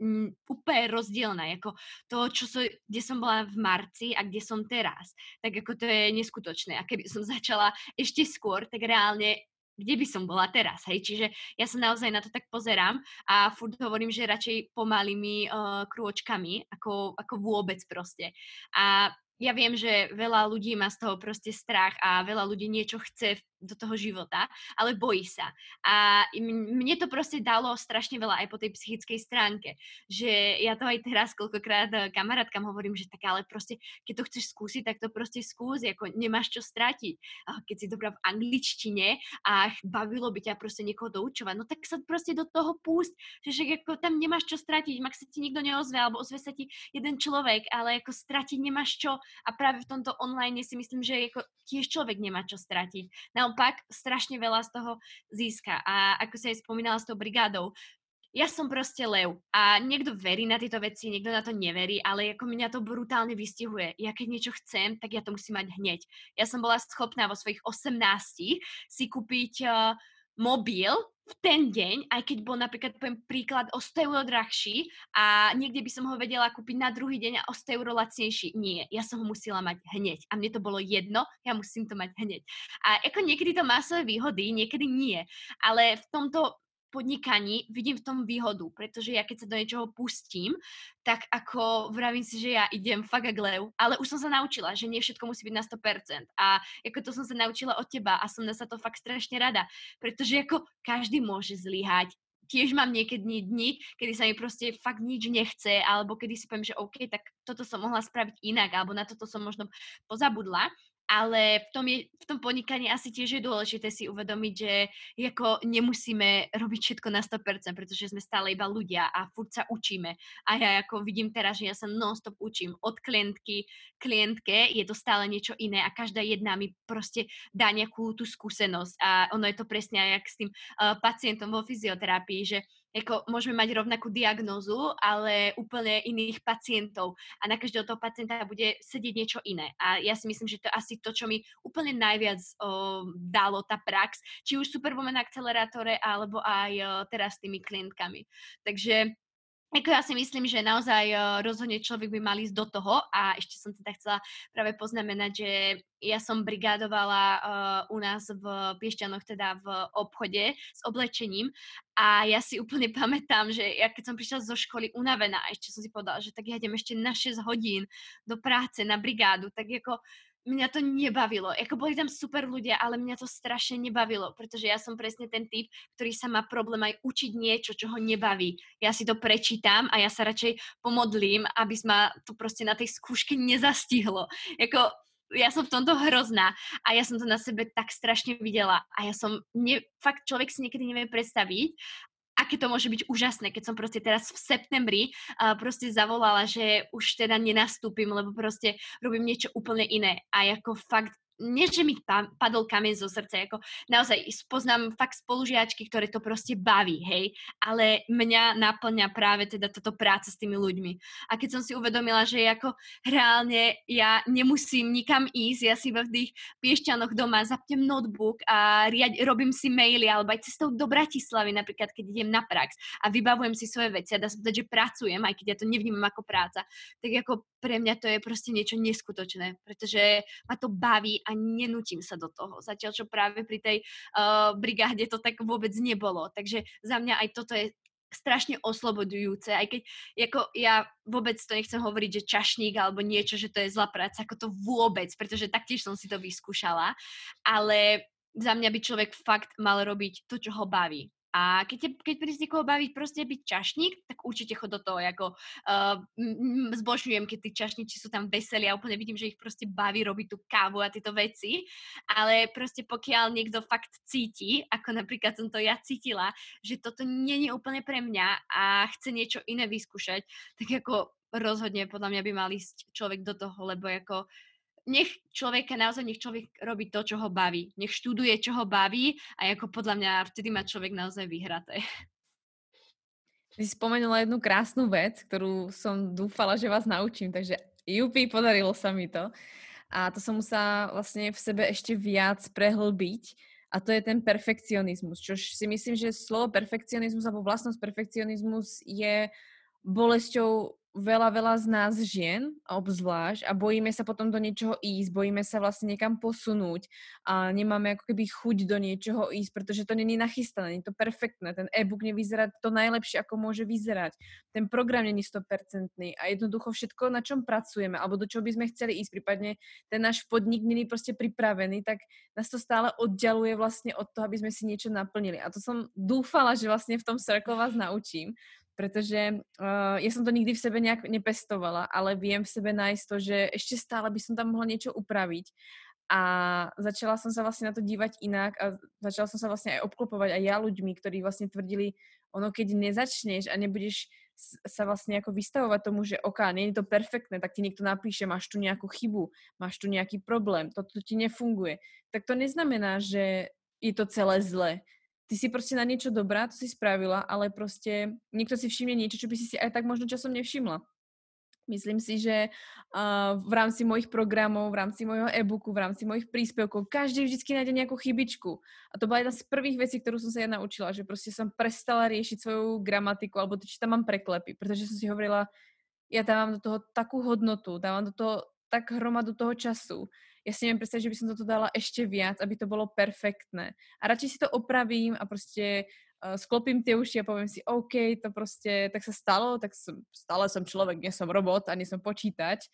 [SPEAKER 3] m, úplne rozdielna. Ako to, čo so, kde som bola v marci a kde som teraz, tak ako to je neskutočné. A keby som začala ešte skôr, tak reálne kde by som bola teraz, hej, čiže ja sa naozaj na to tak pozerám a furt hovorím, že radšej pomalými uh, krôčkami, ako, ako vôbec proste. A ja viem, že veľa ľudí má z toho proste strach a veľa ľudí niečo chce do toho života, ale bojí sa. A mne to proste dalo strašne veľa aj po tej psychickej stránke, že ja to aj teraz koľkokrát eh, kamarátkam hovorím, že tak ale proste, keď to chceš skúsiť, tak to proste skús, ako nemáš čo stratiť. Keď si dobrá v angličtine a bavilo by ťa proste niekoho doučovať, no tak sa proste do toho púšť, že však ako tam nemáš čo stratiť, mak sa ti nikto neozve, alebo ozve sa ti jeden človek, ale ako stratiť nemáš čo a práve v tomto online si myslím, že ako tiež človek nemá čo stratiť. Naopak, strašne veľa z toho získa. A ako sa aj spomínala s tou brigádou, ja som proste lev a niekto verí na tieto veci, niekto na to neverí, ale ako mňa to brutálne vystihuje. Ja keď niečo chcem, tak ja to musím mať hneď. Ja som bola schopná vo svojich 18 si kúpiť uh, mobil v ten deň, aj keď bol napríklad, poviem príklad, o 100 eur drahší a niekde by som ho vedela kúpiť na druhý deň a o 100 eur lacnejší. Nie, ja som ho musela mať hneď. A mne to bolo jedno, ja musím to mať hneď. A ako niekedy to má svoje výhody, niekedy nie. Ale v tomto podnikaní vidím v tom výhodu, pretože ja keď sa do niečoho pustím, tak ako vravím si, že ja idem fakt a lev, ale už som sa naučila, že nie všetko musí byť na 100% a ako to som sa naučila od teba a som na sa to fakt strašne rada, pretože ako každý môže zlyhať, tiež mám niekedy dni, kedy sa mi proste fakt nič nechce, alebo kedy si poviem, že OK, tak toto som mohla spraviť inak, alebo na toto som možno pozabudla ale v tom, je, v tom podnikaní asi tiež je dôležité si uvedomiť, že ako nemusíme robiť všetko na 100%, pretože sme stále iba ľudia a furt sa učíme. A ja ako vidím teraz, že ja sa non-stop učím od klientky klientke, je to stále niečo iné a každá jedna mi proste dá nejakú tú skúsenosť a ono je to presne aj s tým uh, pacientom vo fyzioterapii, že ako môžeme mať rovnakú diagnózu, ale úplne iných pacientov a na každého toho pacienta bude sedieť niečo iné. A ja si myslím, že to je asi to, čo mi úplne najviac o, dalo tá prax, či už Superwoman akcelerátore, alebo aj o, teraz s tými klientkami. Takže ako ja si myslím, že naozaj rozhodne človek by mal ísť do toho. A ešte som teda chcela práve poznamenať, že ja som brigádovala uh, u nás v Piešťanoch, teda v obchode s oblečením. A ja si úplne pamätám, že ja keď som prišla zo školy unavená, ešte som si povedala, že tak ja idem ešte na 6 hodín do práce, na brigádu, tak ako mňa to nebavilo. Ako boli tam super ľudia, ale mňa to strašne nebavilo, pretože ja som presne ten typ, ktorý sa má problém aj učiť niečo, čo ho nebaví. Ja si to prečítam a ja sa radšej pomodlím, aby ma to proste na tej skúške nezastihlo. Jako, ja som v tomto hrozná a ja som to na sebe tak strašne videla a ja som, ne, fakt človek si niekedy nevie predstaviť, aké to môže byť úžasné, keď som proste teraz v septembri uh, proste zavolala, že už teda nenastúpim, lebo proste robím niečo úplne iné. A ako fakt nie, že mi pa, padol kameň zo srdca, ako naozaj poznám fakt spolužiačky, ktoré to proste baví, hej, ale mňa naplňa práve teda toto práca s tými ľuďmi. A keď som si uvedomila, že ako reálne ja nemusím nikam ísť, ja si v tých piešťanoch doma zapnem notebook a riad, robím si maily, alebo aj cestou do Bratislavy, napríklad keď idem na prax a vybavujem si svoje veci a dá sa povedať, že pracujem, aj keď ja to nevnímam ako práca, tak ako pre mňa to je proste niečo neskutočné, pretože ma to baví a nenutím sa do toho. Zatiaľ, čo práve pri tej uh, brigáde to tak vôbec nebolo. Takže za mňa aj toto je strašne oslobodujúce, aj keď ako ja vôbec to nechcem hovoriť, že čašník alebo niečo, že to je zlá práca, ako to vôbec, pretože taktiež som si to vyskúšala, ale za mňa by človek fakt mal robiť to, čo ho baví. A keď, te, keď príde niekoho baviť proste byť čašník, tak určite chod do toho, ako uh, zbožňujem, keď tí čašníci sú tam veselí a úplne vidím, že ich proste baví robiť tú kávu a tieto veci, ale proste pokiaľ niekto fakt cíti, ako napríklad som to ja cítila, že toto nie je úplne pre mňa a chce niečo iné vyskúšať, tak ako rozhodne podľa mňa by mal ísť človek do toho, lebo ako nech človeka, naozaj nech človek robí to, čo ho baví. Nech študuje, čo ho baví a ako podľa mňa vtedy má človek naozaj vyhraté.
[SPEAKER 1] Ty spomenula jednu krásnu vec, ktorú som dúfala, že vás naučím, takže jupi, podarilo sa mi to. A to som musela vlastne v sebe ešte viac prehlbiť a to je ten perfekcionizmus, čož si myslím, že slovo perfekcionizmus alebo vlastnosť perfekcionizmus je bolesťou veľa, veľa z nás žien, obzvlášť, a bojíme sa potom do niečoho ísť, bojíme sa vlastne niekam posunúť a nemáme ako keby chuť do niečoho ísť, pretože to není nachystané, nie je to perfektné, ten e-book nevyzerá to najlepšie, ako môže vyzerať, ten program není 100% a jednoducho všetko, na čom pracujeme, alebo do čoho by sme chceli ísť, prípadne ten náš podnik není proste pripravený, tak nás to stále oddialuje vlastne od toho, aby sme si niečo naplnili. A to som dúfala, že vlastne v tom circle vás naučím, pretože uh, ja som to nikdy v sebe nejak nepestovala, ale viem v sebe nájsť to, že ešte stále by som tam mohla niečo upraviť. A začala som sa vlastne na to dívať inak a začala som sa vlastne aj obklopovať aj ja ľuďmi, ktorí vlastne tvrdili, ono keď nezačneš a nebudeš sa vlastne ako vystavovať tomu, že ok, nie je to perfektné, tak ti niekto napíše, máš tu nejakú chybu, máš tu nejaký problém, toto ti nefunguje. Tak to neznamená, že je to celé zle ty si proste na niečo dobrá, to si spravila, ale proste niekto si všimne niečo, čo by si si aj tak možno časom nevšimla. Myslím si, že uh, v rámci mojich programov, v rámci môjho e-booku, v rámci mojich príspevkov, každý vždy nájde nejakú chybičku. A to bola jedna z prvých vecí, ktorú som sa ja naučila, že proste som prestala riešiť svoju gramatiku alebo to, či tam mám preklepy, pretože som si hovorila, ja dávam do toho takú hodnotu, dávam do toho tak hromadu toho času, ja si neviem predstaviť, že by som toto dala ešte viac, aby to bolo perfektné. A radšej si to opravím a proste uh, sklopím tie uši a poviem si, OK, to proste tak sa stalo, tak som, stále som človek, nie som robot a nie som počítať.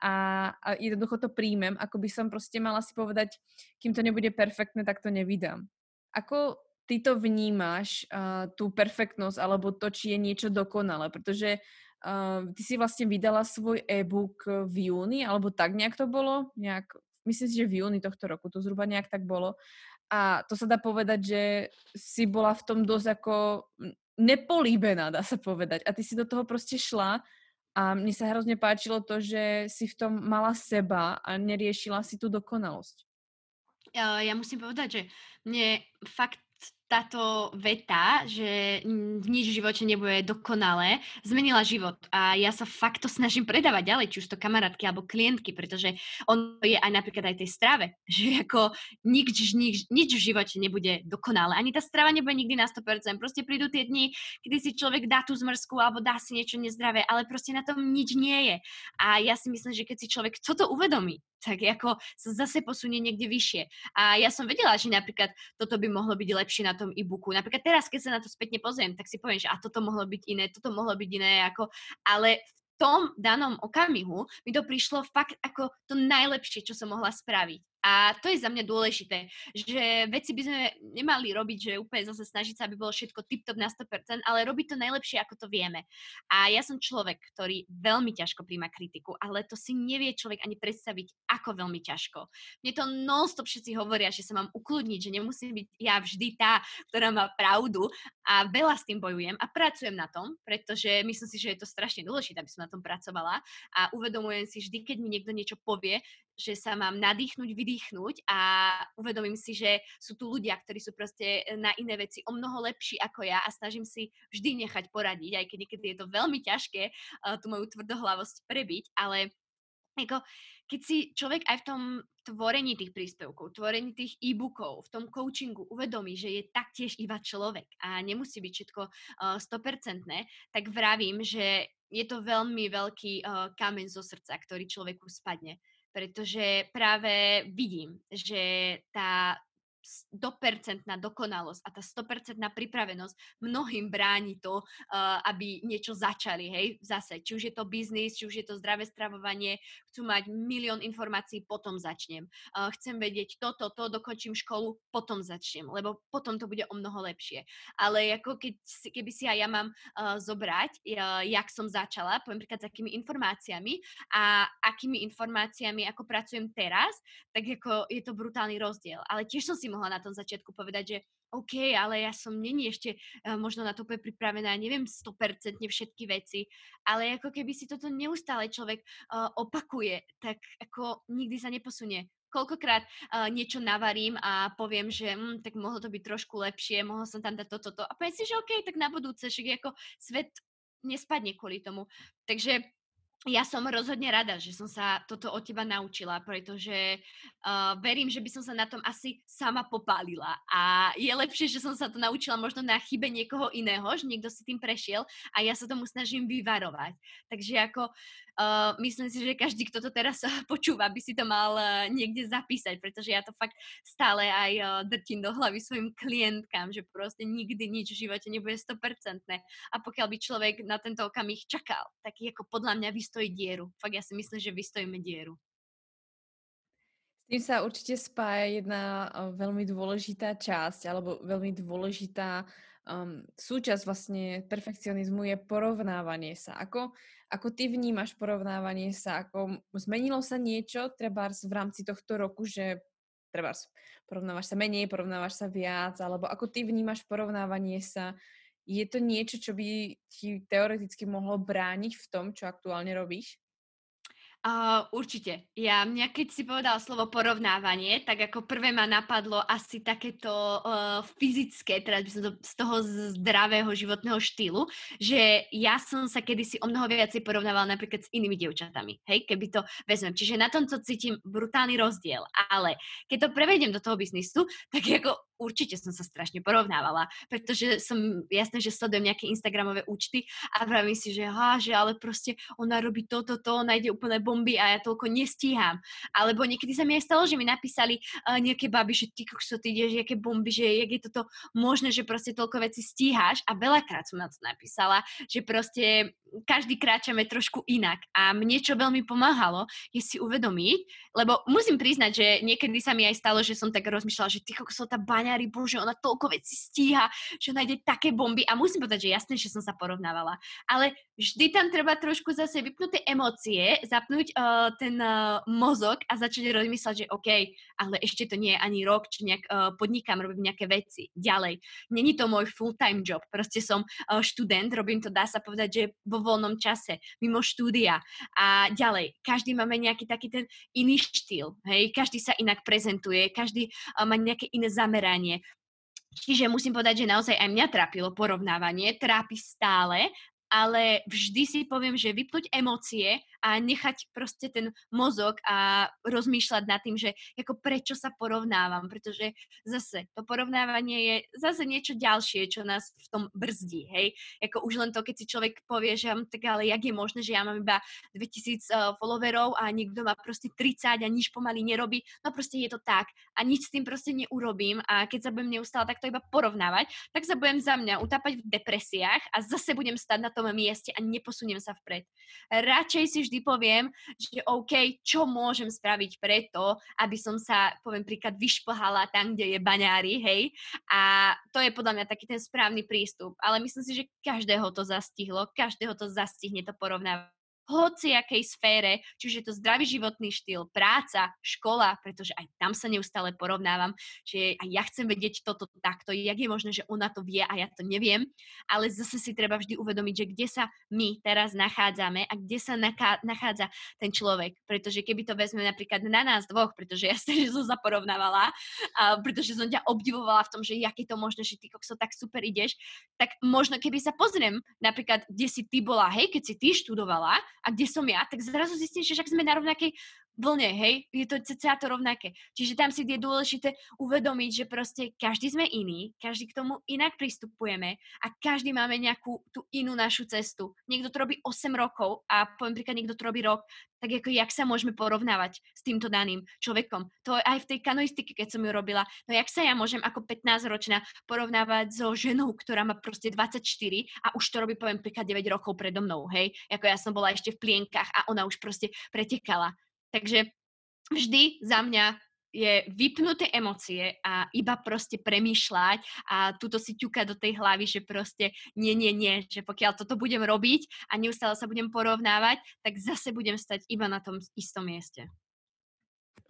[SPEAKER 1] A, a jednoducho to príjmem, ako by som proste mala si povedať, kým to nebude perfektné, tak to nevydám. Ako ty to vnímaš, uh, tú perfektnosť, alebo to, či je niečo dokonalé, pretože uh, ty si vlastne vydala svoj e-book v júni, alebo tak nejak to bolo? Nejak myslím si, že v júni tohto roku, to zhruba nejak tak bolo. A to sa dá povedať, že si bola v tom dosť ako nepolíbená, dá sa povedať. A ty si do toho proste šla a mne sa hrozne páčilo to, že si v tom mala seba a neriešila si tú dokonalosť.
[SPEAKER 3] Ja musím povedať, že mne fakt táto veta, že nič v živote nebude dokonalé, zmenila život. A ja sa fakt to snažím predávať ďalej, či už to kamarátky alebo klientky, pretože on je aj napríklad aj tej strave, že ako nič, nič, nič v živote nebude dokonalé. Ani tá strava nebude nikdy na 100%. Proste prídu tie dni, kedy si človek dá tú zmrzku alebo dá si niečo nezdravé, ale proste na tom nič nie je. A ja si myslím, že keď si človek toto uvedomí, tak ako sa zase posunie niekde vyššie. A ja som vedela, že napríklad toto by mohlo byť lepšie na tom e-booku. Napríklad teraz, keď sa na to spätne pozriem, tak si poviem, že a toto mohlo byť iné, toto mohlo byť iné, ako, ale v tom danom okamihu mi to prišlo fakt ako to najlepšie, čo som mohla spraviť. A to je za mňa dôležité, že veci by sme nemali robiť, že úplne zase snažiť sa, aby bolo všetko tip-top na 100%, ale robiť to najlepšie, ako to vieme. A ja som človek, ktorý veľmi ťažko príjma kritiku, ale to si nevie človek ani predstaviť, ako veľmi ťažko. Mne to non-stop všetci hovoria, že sa mám ukludniť, že nemusím byť ja vždy tá, ktorá má pravdu a veľa s tým bojujem a pracujem na tom, pretože myslím si, že je to strašne dôležité, aby som na tom pracovala a uvedomujem si vždy, keď mi niekto niečo povie, že sa mám nadýchnuť, vydýchnuť a uvedomím si, že sú tu ľudia, ktorí sú proste na iné veci o mnoho lepší ako ja a snažím si vždy nechať poradiť, aj keď niekedy je to veľmi ťažké uh, tú moju tvrdohlavosť prebiť, ale ako, keď si človek aj v tom tvorení tých príspevkov, tvorení tých e-bookov, v tom coachingu uvedomí, že je taktiež iba človek a nemusí byť všetko uh, 100%, tak vravím, že je to veľmi veľký uh, kameň zo srdca, ktorý človeku spadne. Pretože práve vidím, že tá 100% dokonalosť a tá 100% pripravenosť mnohým bráni to, uh, aby niečo začali, hej, zase, či už je to biznis, či už je to zdravé stravovanie, chcú mať milión informácií, potom začnem. Uh, chcem vedieť toto, to, dokončím školu, potom začnem, lebo potom to bude o mnoho lepšie. Ale ako keď, keby si aj ja mám uh, zobrať, jak som začala, poviem príklad s akými informáciami a akými informáciami, ako pracujem teraz, tak ako je to brutálny rozdiel. Ale tiež som si mohla na tom začiatku povedať, že OK, ale ja som není ešte uh, možno na to pripravená, neviem 100% všetky veci, ale ako keby si toto neustále človek uh, opakuje, tak ako nikdy sa neposunie. Koľkokrát uh, niečo navarím a poviem, že hm, tak mohlo to byť trošku lepšie, mohol som tam dať toto, toto. A poviem si, že OK, tak na budúce, však ako svet nespadne kvôli tomu. Takže ja som rozhodne rada, že som sa toto od teba naučila, pretože uh, verím, že by som sa na tom asi sama popálila. A je lepšie, že som sa to naučila možno na chybe niekoho iného, že niekto si tým prešiel a ja sa tomu snažím vyvarovať. Takže ako Uh, myslím si, že každý, kto to teraz počúva, by si to mal uh, niekde zapísať, pretože ja to fakt stále aj uh, drtím do hlavy svojim klientkám, že proste nikdy nič v živote nebude 100%. A pokiaľ by človek na tento okamih čakal, tak ako podľa mňa vystojí dieru. Fakt ja si myslím, že vystojíme dieru.
[SPEAKER 1] S tým sa určite spája jedna veľmi dôležitá časť, alebo veľmi dôležitá um, súčasť vlastne perfekcionizmu je porovnávanie sa. Ako, ako ty vnímaš porovnávanie sa? Ako zmenilo sa niečo treba v rámci tohto roku, že treba porovnávaš sa menej, porovnávaš sa viac, alebo ako ty vnímaš porovnávanie sa? Je to niečo, čo by ti teoreticky mohlo brániť v tom, čo aktuálne robíš?
[SPEAKER 3] Uh, určite. Ja, mňa keď si povedal slovo porovnávanie, tak ako prvé ma napadlo asi takéto uh, fyzické, teda by som to z toho zdravého životného štýlu, že ja som sa kedysi o mnoho viacej porovnávala napríklad s inými dievčatami. Hej, keby to vezmem. Čiže na tomto cítim brutálny rozdiel. Ale keď to prevediem do toho biznisu, tak ako určite som sa strašne porovnávala, pretože som, jasné, že sledujem nejaké Instagramové účty a pravím si, že, ha, že ale proste ona robí toto, to, ona ide úplne bomby a ja toľko nestíham. Alebo niekedy sa mi aj stalo, že mi napísali uh, nejaké baby, že ty kokso, ty ideš, aké bomby, že jak je toto možné, že proste toľko veci stíhaš a veľakrát som na to napísala, že proste každý kráčame trošku inak a mne čo veľmi pomáhalo je si uvedomiť, lebo musím priznať, že niekedy sa mi aj stalo, že som tak rozmýšľala, že ty kokso, tá baňa baňári, bože, ona toľko vecí stíha, že ona ide také bomby a musím povedať, že jasné, že som sa porovnávala. Ale vždy tam treba trošku zase vypnúť tie emócie, zapnúť uh, ten uh, mozog a začať rozmýšľať, že OK, ale ešte to nie je ani rok, či nejak uh, podnikám, robím nejaké veci. Ďalej, není to môj full-time job, proste som uh, študent, robím to, dá sa povedať, že vo voľnom čase, mimo štúdia. A ďalej, každý máme nejaký taký ten iný štýl, hej, každý sa inak prezentuje, každý uh, má nejaké iné zameranie. Čiže musím povedať, že naozaj aj mňa trápilo porovnávanie, trápi stále, ale vždy si poviem, že vypnúť emócie a nechať proste ten mozog a rozmýšľať nad tým, že ako prečo sa porovnávam, pretože zase to porovnávanie je zase niečo ďalšie, čo nás v tom brzdí, hej. Ako už len to, keď si človek povie, že tak ale jak je možné, že ja mám iba 2000 uh, followerov a niekto má proste 30 a nič pomaly nerobí, no proste je to tak a nič s tým proste neurobím a keď sa budem neustále takto iba porovnávať, tak sa budem za mňa utápať v depresiách a zase budem stať na tom mieste a neposuniem sa vpred. Radšej si vždy poviem, že OK, čo môžem spraviť preto, aby som sa, poviem príklad, vyšplhala tam, kde je baňári, hej. A to je podľa mňa taký ten správny prístup. Ale myslím si, že každého to zastihlo, každého to zastihne to porovnávanie hociakej sfére, čiže to zdravý životný štýl, práca, škola, pretože aj tam sa neustále porovnávam, že aj ja chcem vedieť toto takto, jak je možné, že ona to vie a ja to neviem, ale zase si treba vždy uvedomiť, že kde sa my teraz nachádzame a kde sa nachádza ten človek, pretože keby to vezme napríklad na nás dvoch, pretože ja sa som sa porovnávala, a pretože som ťa obdivovala v tom, že jak je to možné, že ty kokso tak super ideš, tak možno keby sa pozriem napríklad, kde si ty bola, hej, keď si ty študovala a kde som ja, tak zrazu zistím, že však sme na rovnakej vlne, hej, je to cca to rovnaké. Čiže tam si je dôležité uvedomiť, že proste každý sme iný, každý k tomu inak pristupujeme a každý máme nejakú tú inú našu cestu. Niekto to robí 8 rokov a poviem príklad, niekto to robí rok, tak ako jak sa môžeme porovnávať s týmto daným človekom. To aj v tej kanoistike, keď som ju robila, no jak sa ja môžem ako 15-ročná porovnávať so ženou, ktorá má proste 24 a už to robí, poviem príklad, 9 rokov predo mnou, hej? Ako ja som bola ešte v plienkach a ona už proste pretekala. Takže vždy za mňa je vypnuté emócie a iba proste premýšľať a túto si ťuka do tej hlavy, že proste nie, nie, nie, že pokiaľ toto budem robiť a neustále sa budem porovnávať, tak zase budem stať iba na tom istom mieste.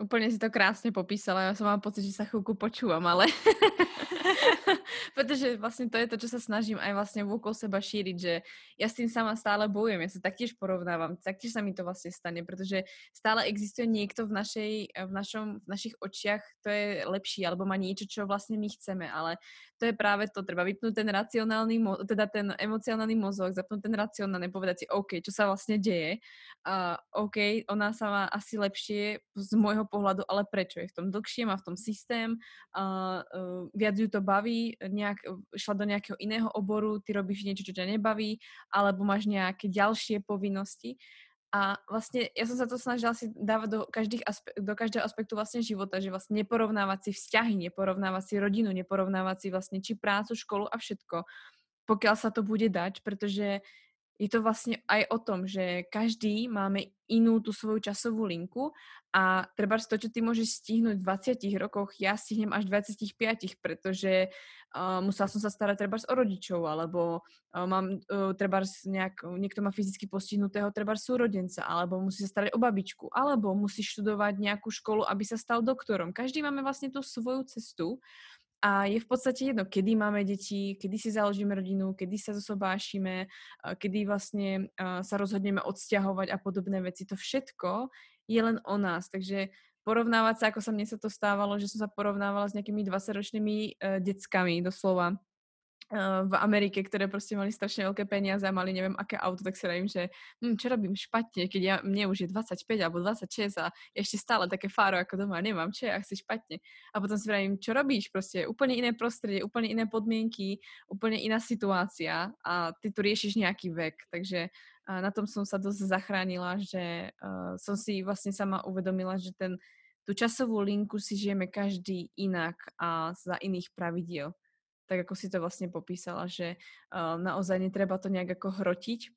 [SPEAKER 1] Úplne si to krásne popísala, ja som mám pocit, že sa chvíľku počúvam, ale Pretože vlastne to je to, čo sa snažím aj vlastne vôkol seba šíriť, že ja s tým sama stále bojujem, ja sa taktiež porovnávam, taktiež sa mi to vlastne stane, pretože stále existuje niekto v, našej, v, našom, v našich očiach, to je lepší, alebo má niečo, čo vlastne my chceme, ale to je práve to, treba vypnúť ten racionálny, teda ten emocionálny mozog, zapnúť ten racionálny, povedať si, OK, čo sa vlastne deje, uh, OK, ona sa má asi lepšie z môjho pohľadu, ale prečo? Je v tom dlhšie, má v tom systém, uh, uh, viac ju to baví, nejak, šla do nejakého iného oboru, ty robíš niečo, čo ťa nebaví, alebo máš nejaké ďalšie povinnosti. A vlastne ja som sa to snažila si dávať do, každých aspe- do každého aspektu vlastne života, že vlastne neporovnávať si vzťahy, neporovnávať si rodinu, neporovnávať si vlastne či prácu, školu a všetko, pokiaľ sa to bude dať, pretože je to vlastne aj o tom, že každý máme inú tú svoju časovú linku a treba to, čo ty môžeš stihnúť v 20 rokoch, ja stihnem až 25, pretože uh, musela som sa starať treba o rodičov, alebo uh, mám uh, treba nejak, niekto má fyzicky postihnutého treba súrodenca, alebo musí sa starať o babičku, alebo musí študovať nejakú školu, aby sa stal doktorom. Každý máme vlastne tú svoju cestu a je v podstate jedno, kedy máme deti, kedy si založíme rodinu, kedy sa zosobášime, kedy vlastne sa rozhodneme odsťahovať a podobné veci. To všetko je len o nás. Takže porovnávať sa, ako sa mne sa to stávalo, že som sa porovnávala s nejakými 20-ročnými uh, deckami, doslova v Amerike, ktoré proste mali strašne veľké peniaze a mali neviem aké auto, tak si rajím, že hm, čo robím špatne, keď ja, mne už je 25 alebo 26 a ešte stále také fáro ako doma nemám, čo ja si špatne. A potom si vravím, čo robíš, proste úplne iné prostredie, úplne iné podmienky, úplne iná situácia a ty tu riešiš nejaký vek, takže a na tom som sa dosť zachránila, že uh, som si vlastne sama uvedomila, že ten, tú časovú linku si žijeme každý inak a za iných pravidiel. Tak ako si to vlastne popísala, že uh, naozaj netreba to nejak ako hrotiť,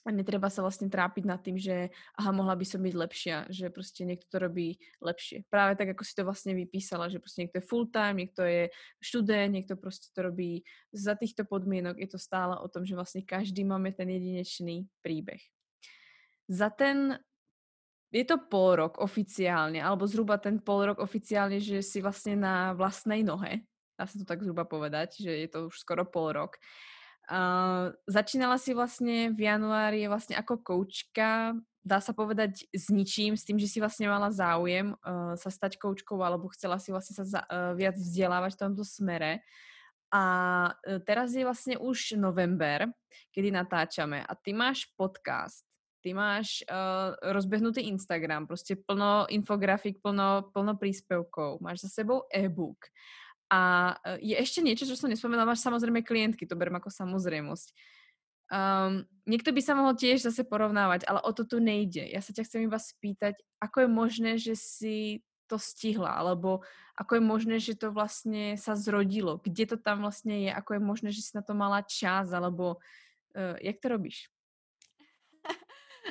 [SPEAKER 1] a netreba sa vlastne trápiť nad tým, že aha, mohla by som byť lepšia, že proste niekto to robí lepšie. Práve tak, ako si to vlastne vypísala, že proste niekto je full time, niekto je študent, niekto proste to robí za týchto podmienok. Je to stále o tom, že vlastne každý máme ten jedinečný príbeh. Za ten je to pol rok oficiálne, alebo zhruba ten pol rok oficiálne, že si vlastne na vlastnej nohe, dá sa to tak zhruba povedať, že je to už skoro pol rok. Uh, začínala si vlastne v januári vlastne ako koučka, dá sa povedať s ničím, s tým, že si vlastne mala záujem uh, sa stať koučkou alebo chcela si vlastne sa za, uh, viac vzdelávať v tomto smere. A uh, teraz je vlastne už november, kedy natáčame a ty máš podcast, ty máš uh, rozbehnutý Instagram, proste plno infografik, plno, plno príspevkov, máš za sebou e-book a e, je ešte niečo, čo som nespomenula, máš samozrejme klientky, to berem ako samozrejmosť. Um, niekto by sa mohol tiež zase porovnávať, ale o to tu nejde. Ja sa ťa chcem iba spýtať, ako je možné, že si to stihla, alebo ako je možné, že to vlastne sa zrodilo, kde to tam vlastne je, ako je možné, že si na to mala čas, alebo uh, jak to robíš?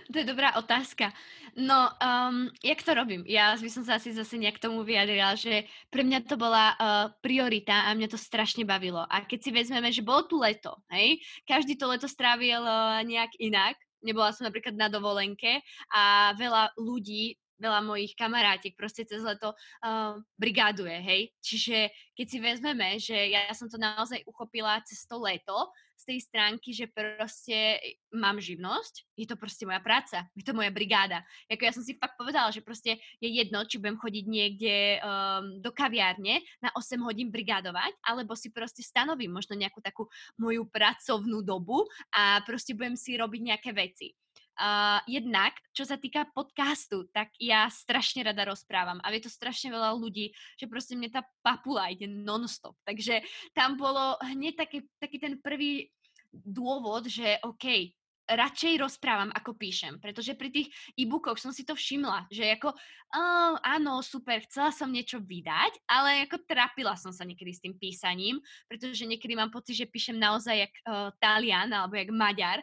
[SPEAKER 3] To je dobrá otázka. No, um, jak to robím? Ja by som sa asi zase nejak tomu vyjadrila, že pre mňa to bola uh, priorita a mňa to strašne bavilo. A keď si vezmeme, že bolo tu leto, hej, každý to leto strávil uh, nejak inak, nebola som napríklad na dovolenke a veľa ľudí veľa mojich kamarátiek proste cez leto uh, brigáduje, hej. Čiže keď si vezmeme, že ja som to naozaj uchopila cez to leto, z tej stránky, že proste mám živnosť, je to proste moja práca, je to moja brigáda. Jako ja som si fakt povedala, že proste je jedno, či budem chodiť niekde um, do kaviárne na 8 hodín brigádovať, alebo si proste stanovím možno nejakú takú moju pracovnú dobu a proste budem si robiť nejaké veci. Uh, jednak, čo sa týka podcastu, tak ja strašne rada rozprávam a vie to strašne veľa ľudí, že proste mne tá papula ide non-stop. Takže tam bolo hneď taký, taký ten prvý dôvod, že OK, radšej rozprávam, ako píšem. Pretože pri tých e-bookoch som si to všimla, že ako, uh, áno, super, chcela som niečo vydať, ale ako trápila som sa niekedy s tým písaním, pretože niekedy mám pocit, že píšem naozaj jak uh, Talian alebo jak Maďar.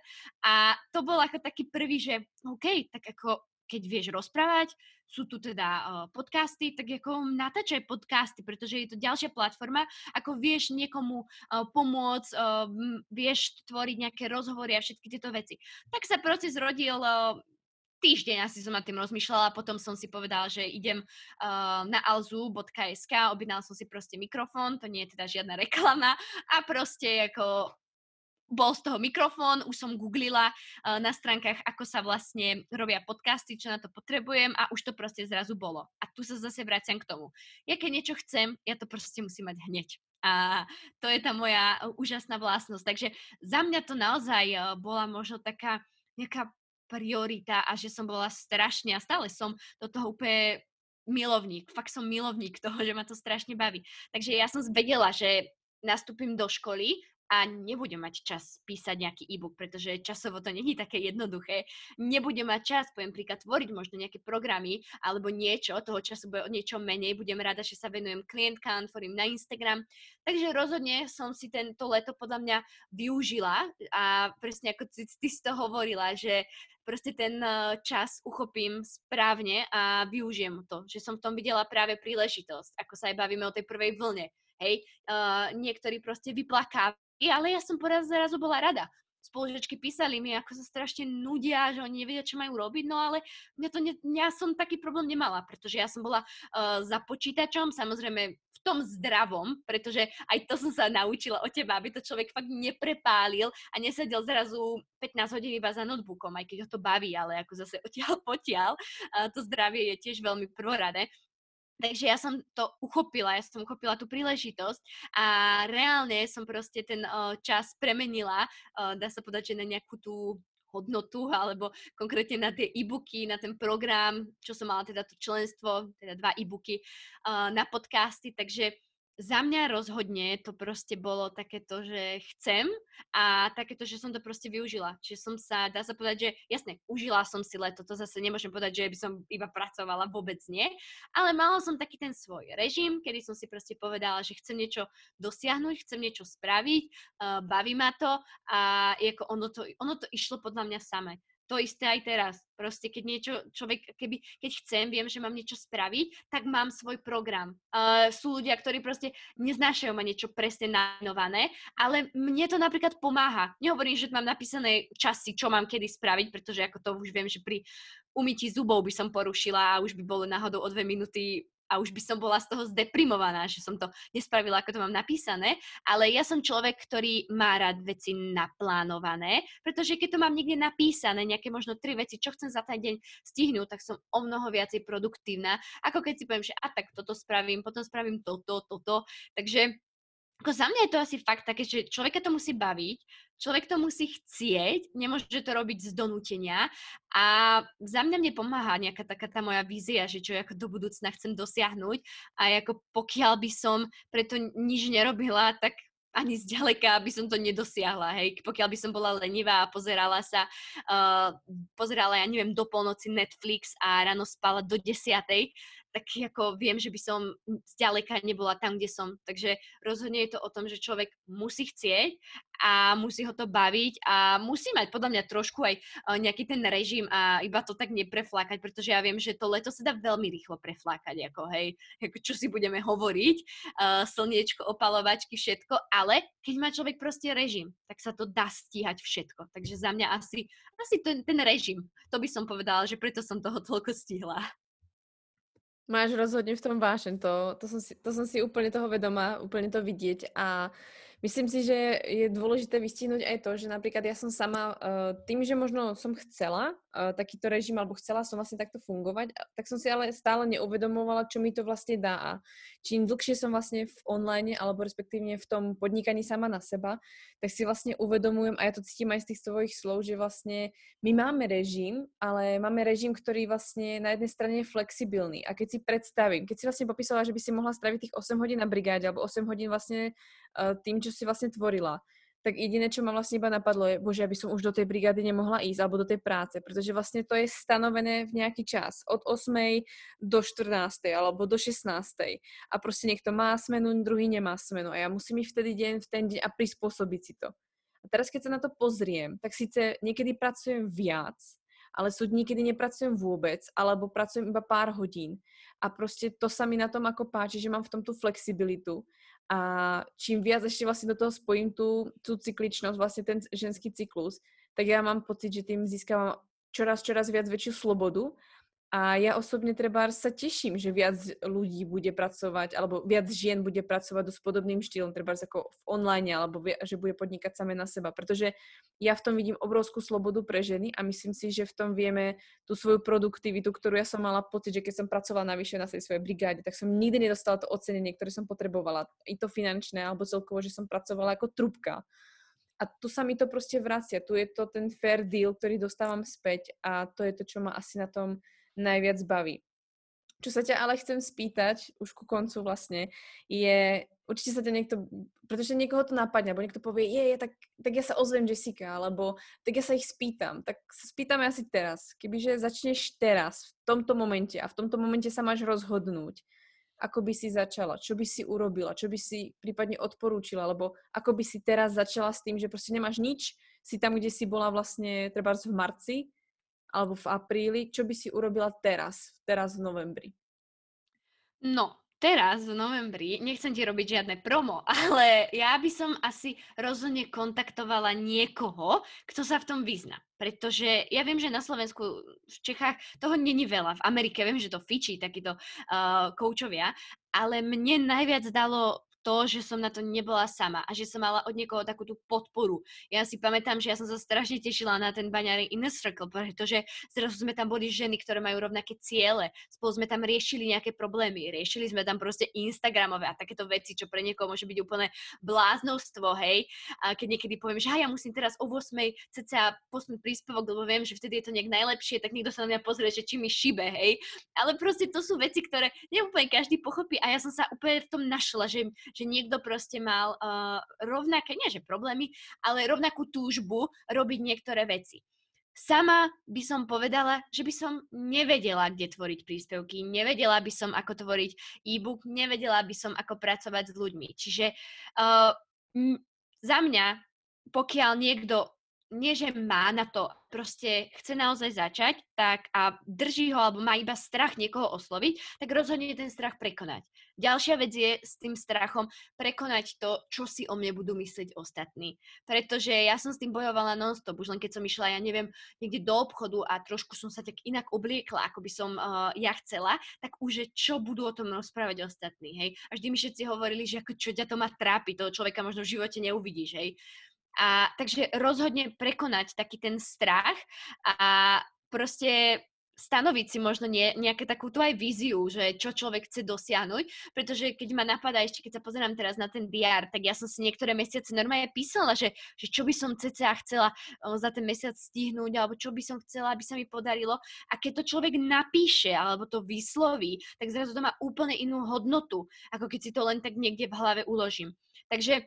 [SPEAKER 3] A to bol ako taký prvý, že OK, tak ako keď vieš rozprávať, sú tu teda uh, podcasty, tak ako natáčaj podcasty, pretože je to ďalšia platforma, ako vieš niekomu uh, pomôcť, uh, vieš tvoriť nejaké rozhovory a všetky tieto veci. Tak sa proces rodil uh, týždeň asi som nad tým rozmýšľala, potom som si povedala, že idem uh, na alzu.sk, objednal som si proste mikrofón, to nie je teda žiadna reklama a proste ako bol z toho mikrofón, už som googlila uh, na stránkach, ako sa vlastne robia podcasty, čo na to potrebujem a už to proste zrazu bolo. A tu sa zase vraciam k tomu. Ja keď niečo chcem, ja to proste musím mať hneď. A to je tá moja úžasná vlastnosť. Takže za mňa to naozaj uh, bola možno taká nejaká priorita a že som bola strašne a stále som do toho úplne milovník. Fakt som milovník toho, že ma to strašne baví. Takže ja som vedela, že nastúpim do školy a nebudem mať čas písať nejaký e-book, pretože časovo to není také jednoduché. Nebudem mať čas, poviem príklad, tvoriť možno nejaké programy alebo niečo, toho času bude o niečo menej, budem rada, že sa venujem klientkám, tvorím na Instagram. Takže rozhodne som si tento leto podľa mňa využila a presne ako ty, ty si to hovorila, že proste ten eh, čas uchopím správne a využijem to, že som v tom videla práve príležitosť, ako sa aj bavíme o tej prvej vlne. Hej, uh, niektorí proste vyplakávajú ale ja som poraz zrazu bola rada. Spolužičky písali mi, ako sa strašne nudia, že oni nevedia, čo majú robiť, no ale mňa to ne, ja som taký problém nemala, pretože ja som bola uh, za počítačom, samozrejme v tom zdravom, pretože aj to som sa naučila od teba, aby to človek fakt neprepálil a nesedel zrazu 15 hodín iba za notebookom, aj keď ho to baví, ale ako zase odtiaľ potiaľ, uh, to zdravie je tiež veľmi prvoradé. Takže ja som to uchopila, ja som uchopila tú príležitosť a reálne som proste ten uh, čas premenila, uh, dá sa povedať, že na nejakú tú hodnotu alebo konkrétne na tie e-booky, na ten program, čo som mala teda to členstvo, teda dva e-booky uh, na podcasty, takže za mňa rozhodne to proste bolo takéto, že chcem a takéto, že som to proste využila. Čiže som sa, dá sa povedať, že jasne, užila som si leto, to zase nemôžem povedať, že by som iba pracovala, vôbec nie, ale mala som taký ten svoj režim, kedy som si proste povedala, že chcem niečo dosiahnuť, chcem niečo spraviť, uh, baví ma to a ako ono to, ono to išlo podľa mňa same to isté aj teraz. Proste, keď niečo človek, keby, keď chcem, viem, že mám niečo spraviť, tak mám svoj program. Uh, sú ľudia, ktorí proste neznášajú ma niečo presne nainované, ale mne to napríklad pomáha. Nehovorím, že mám napísané časy, čo mám kedy spraviť, pretože ako to už viem, že pri umytí zubov by som porušila a už by bolo náhodou o dve minúty a už by som bola z toho zdeprimovaná, že som to nespravila, ako to mám napísané, ale ja som človek, ktorý má rád veci naplánované, pretože keď to mám niekde napísané, nejaké možno tri veci, čo chcem za ten deň stihnúť, tak som o mnoho viacej produktívna, ako keď si poviem, že a tak toto spravím, potom spravím toto, toto, takže ako za mňa je to asi fakt také, že človeka to musí baviť, človek to musí chcieť, nemôže to robiť z donútenia a za mňa mne pomáha nejaká taká tá moja vízia, že čo ako do budúcna chcem dosiahnuť a ako pokiaľ by som preto nič nerobila, tak ani zďaleka by som to nedosiahla, hej. Pokiaľ by som bola lenivá a pozerala sa, uh, pozerala, ja neviem, do polnoci Netflix a ráno spala do desiatej, taký ako viem, že by som zďaleka nebola tam, kde som. Takže rozhodne je to o tom, že človek musí chcieť a musí ho to baviť a musí mať podľa mňa trošku aj nejaký ten režim a iba to tak nepreflákať, pretože ja viem, že to leto sa dá veľmi rýchlo preflákať, ako hej, ako čo si budeme hovoriť, uh, slniečko, opalovačky, všetko, ale keď má človek proste režim, tak sa to dá stíhať všetko. Takže za mňa asi, asi ten, ten režim, to by som povedala, že preto som toho toľko stihla.
[SPEAKER 1] Máš rozhodne v tom vášen, to, to, som si, to som si úplne toho vedomá, úplne to vidieť a Myslím si, že je dôležité vystihnúť aj to, že napríklad ja som sama uh, tým, že možno som chcela uh, takýto režim alebo chcela som vlastne takto fungovať, tak som si ale stále neuvedomovala, čo mi to vlastne dá. A čím dlhšie som vlastne v online alebo respektívne v tom podnikaní sama na seba, tak si vlastne uvedomujem a ja to cítim aj z tých svojich slov, že vlastne my máme režim, ale máme režim, ktorý vlastne na jednej strane je flexibilný. A keď si predstavím, keď si vlastne popísala, že by si mohla straviť tých 8 hodín na brigáde alebo 8 hodín vlastne tým, čo si vlastne tvorila, tak jediné, čo ma vlastne iba napadlo je, bože, aby som už do tej brigády nemohla ísť alebo do tej práce, pretože vlastne to je stanovené v nejaký čas, od 8. do 14. alebo do 16. A proste niekto má smenu, druhý nemá smenu a ja musím ísť vtedy deň v ten deň a prispôsobiť si to. A teraz, keď sa na to pozriem, tak síce niekedy pracujem viac, ale sú dní, kedy nepracujem vôbec, alebo pracujem iba pár hodín. A proste to sa mi na tom ako páči, že mám v tom tú flexibilitu a čím viac ešte vlastne do toho spojím tú, tú cykličnosť, vlastne ten ženský cyklus, tak ja mám pocit, že tým získavam čoraz, čoraz viac väčšiu slobodu a ja osobne treba sa teším, že viac ľudí bude pracovať, alebo viac žien bude pracovať s podobným štýlom, treba ako v online, alebo že bude podnikať samé na seba. Pretože ja v tom vidím obrovskú slobodu pre ženy a myslím si, že v tom vieme tú svoju produktivitu, ktorú ja som mala pocit, že keď som pracovala navyše na tej svojej brigáde, tak som nikdy nedostala to ocenenie, ktoré som potrebovala. I to finančné, alebo celkovo, že som pracovala ako trubka. A tu sa mi to proste vracia. Tu je to ten fair deal, ktorý dostávam späť a to je to, čo ma asi na tom najviac baví. Čo sa ťa ale chcem spýtať, už ku koncu vlastne, je, určite sa ťa niekto, pretože niekoho to napadne, alebo niekto povie, je, je tak, tak ja sa ozvem Jessica, alebo tak ja sa ich spýtam. Tak sa spýtame asi teraz. Kebyže začneš teraz, v tomto momente a v tomto momente sa máš rozhodnúť, ako by si začala, čo by si urobila, čo by si prípadne odporúčila, alebo ako by si teraz začala s tým, že proste nemáš nič, si tam, kde si bola vlastne treba v marci alebo v apríli, čo by si urobila teraz, teraz v novembri?
[SPEAKER 3] No, teraz v novembri, nechcem ti robiť žiadne promo, ale ja by som asi rozhodne kontaktovala niekoho, kto sa v tom vyzna. Pretože ja viem, že na Slovensku, v Čechách toho není veľa. V Amerike viem, že to fičí takíto uh, koučovia, ale mne najviac dalo to, že som na to nebola sama a že som mala od niekoho takú tú podporu. Ja si pamätám, že ja som sa strašne tešila na ten baňári Inner Circle, pretože zrazu sme tam boli ženy, ktoré majú rovnaké ciele. Spolu sme tam riešili nejaké problémy. Riešili sme tam proste Instagramové a takéto veci, čo pre niekoho môže byť úplne bláznostvo, hej. A keď niekedy poviem, že ja musím teraz o 8. cca posnúť príspevok, lebo viem, že vtedy je to nejak najlepšie, tak niekto sa na mňa pozrie, že či mi šibe, hej. Ale proste to sú veci, ktoré neúplne každý pochopí a ja som sa úplne v tom našla, že, že niekto proste mal uh, rovnaké, nie že problémy, ale rovnakú túžbu robiť niektoré veci. Sama by som povedala, že by som nevedela, kde tvoriť príspevky, nevedela by som, ako tvoriť e-book, nevedela by som, ako pracovať s ľuďmi. Čiže uh, m- za mňa, pokiaľ niekto nie, že má na to, proste chce naozaj začať, tak a drží ho alebo má iba strach niekoho osloviť, tak rozhodne ten strach prekonať. Ďalšia vec je s tým strachom prekonať to, čo si o mne budú myslieť ostatní. Pretože ja som s tým bojovala non-stop, už len keď som išla, ja neviem, niekde do obchodu a trošku som sa tak inak obliekla, ako by som uh, ja chcela, tak už čo budú o tom rozprávať ostatní, hej. A vždy mi všetci hovorili, že ako čo ťa to má trápi, toho človeka možno v živote neuvidíš, hej. A takže rozhodne prekonať taký ten strach a proste stanoviť si možno nie, nejaké takúto aj víziu, že čo človek chce dosiahnuť, pretože keď ma napadá, ešte keď sa pozerám teraz na ten DR, tak ja som si niektoré mesiace normálne písala, že, že čo by som cca chcela za ten mesiac stihnúť, alebo čo by som chcela, aby sa mi podarilo. A keď to človek napíše, alebo to vysloví, tak zrazu to má úplne inú hodnotu, ako keď si to len tak niekde v hlave uložím. Takže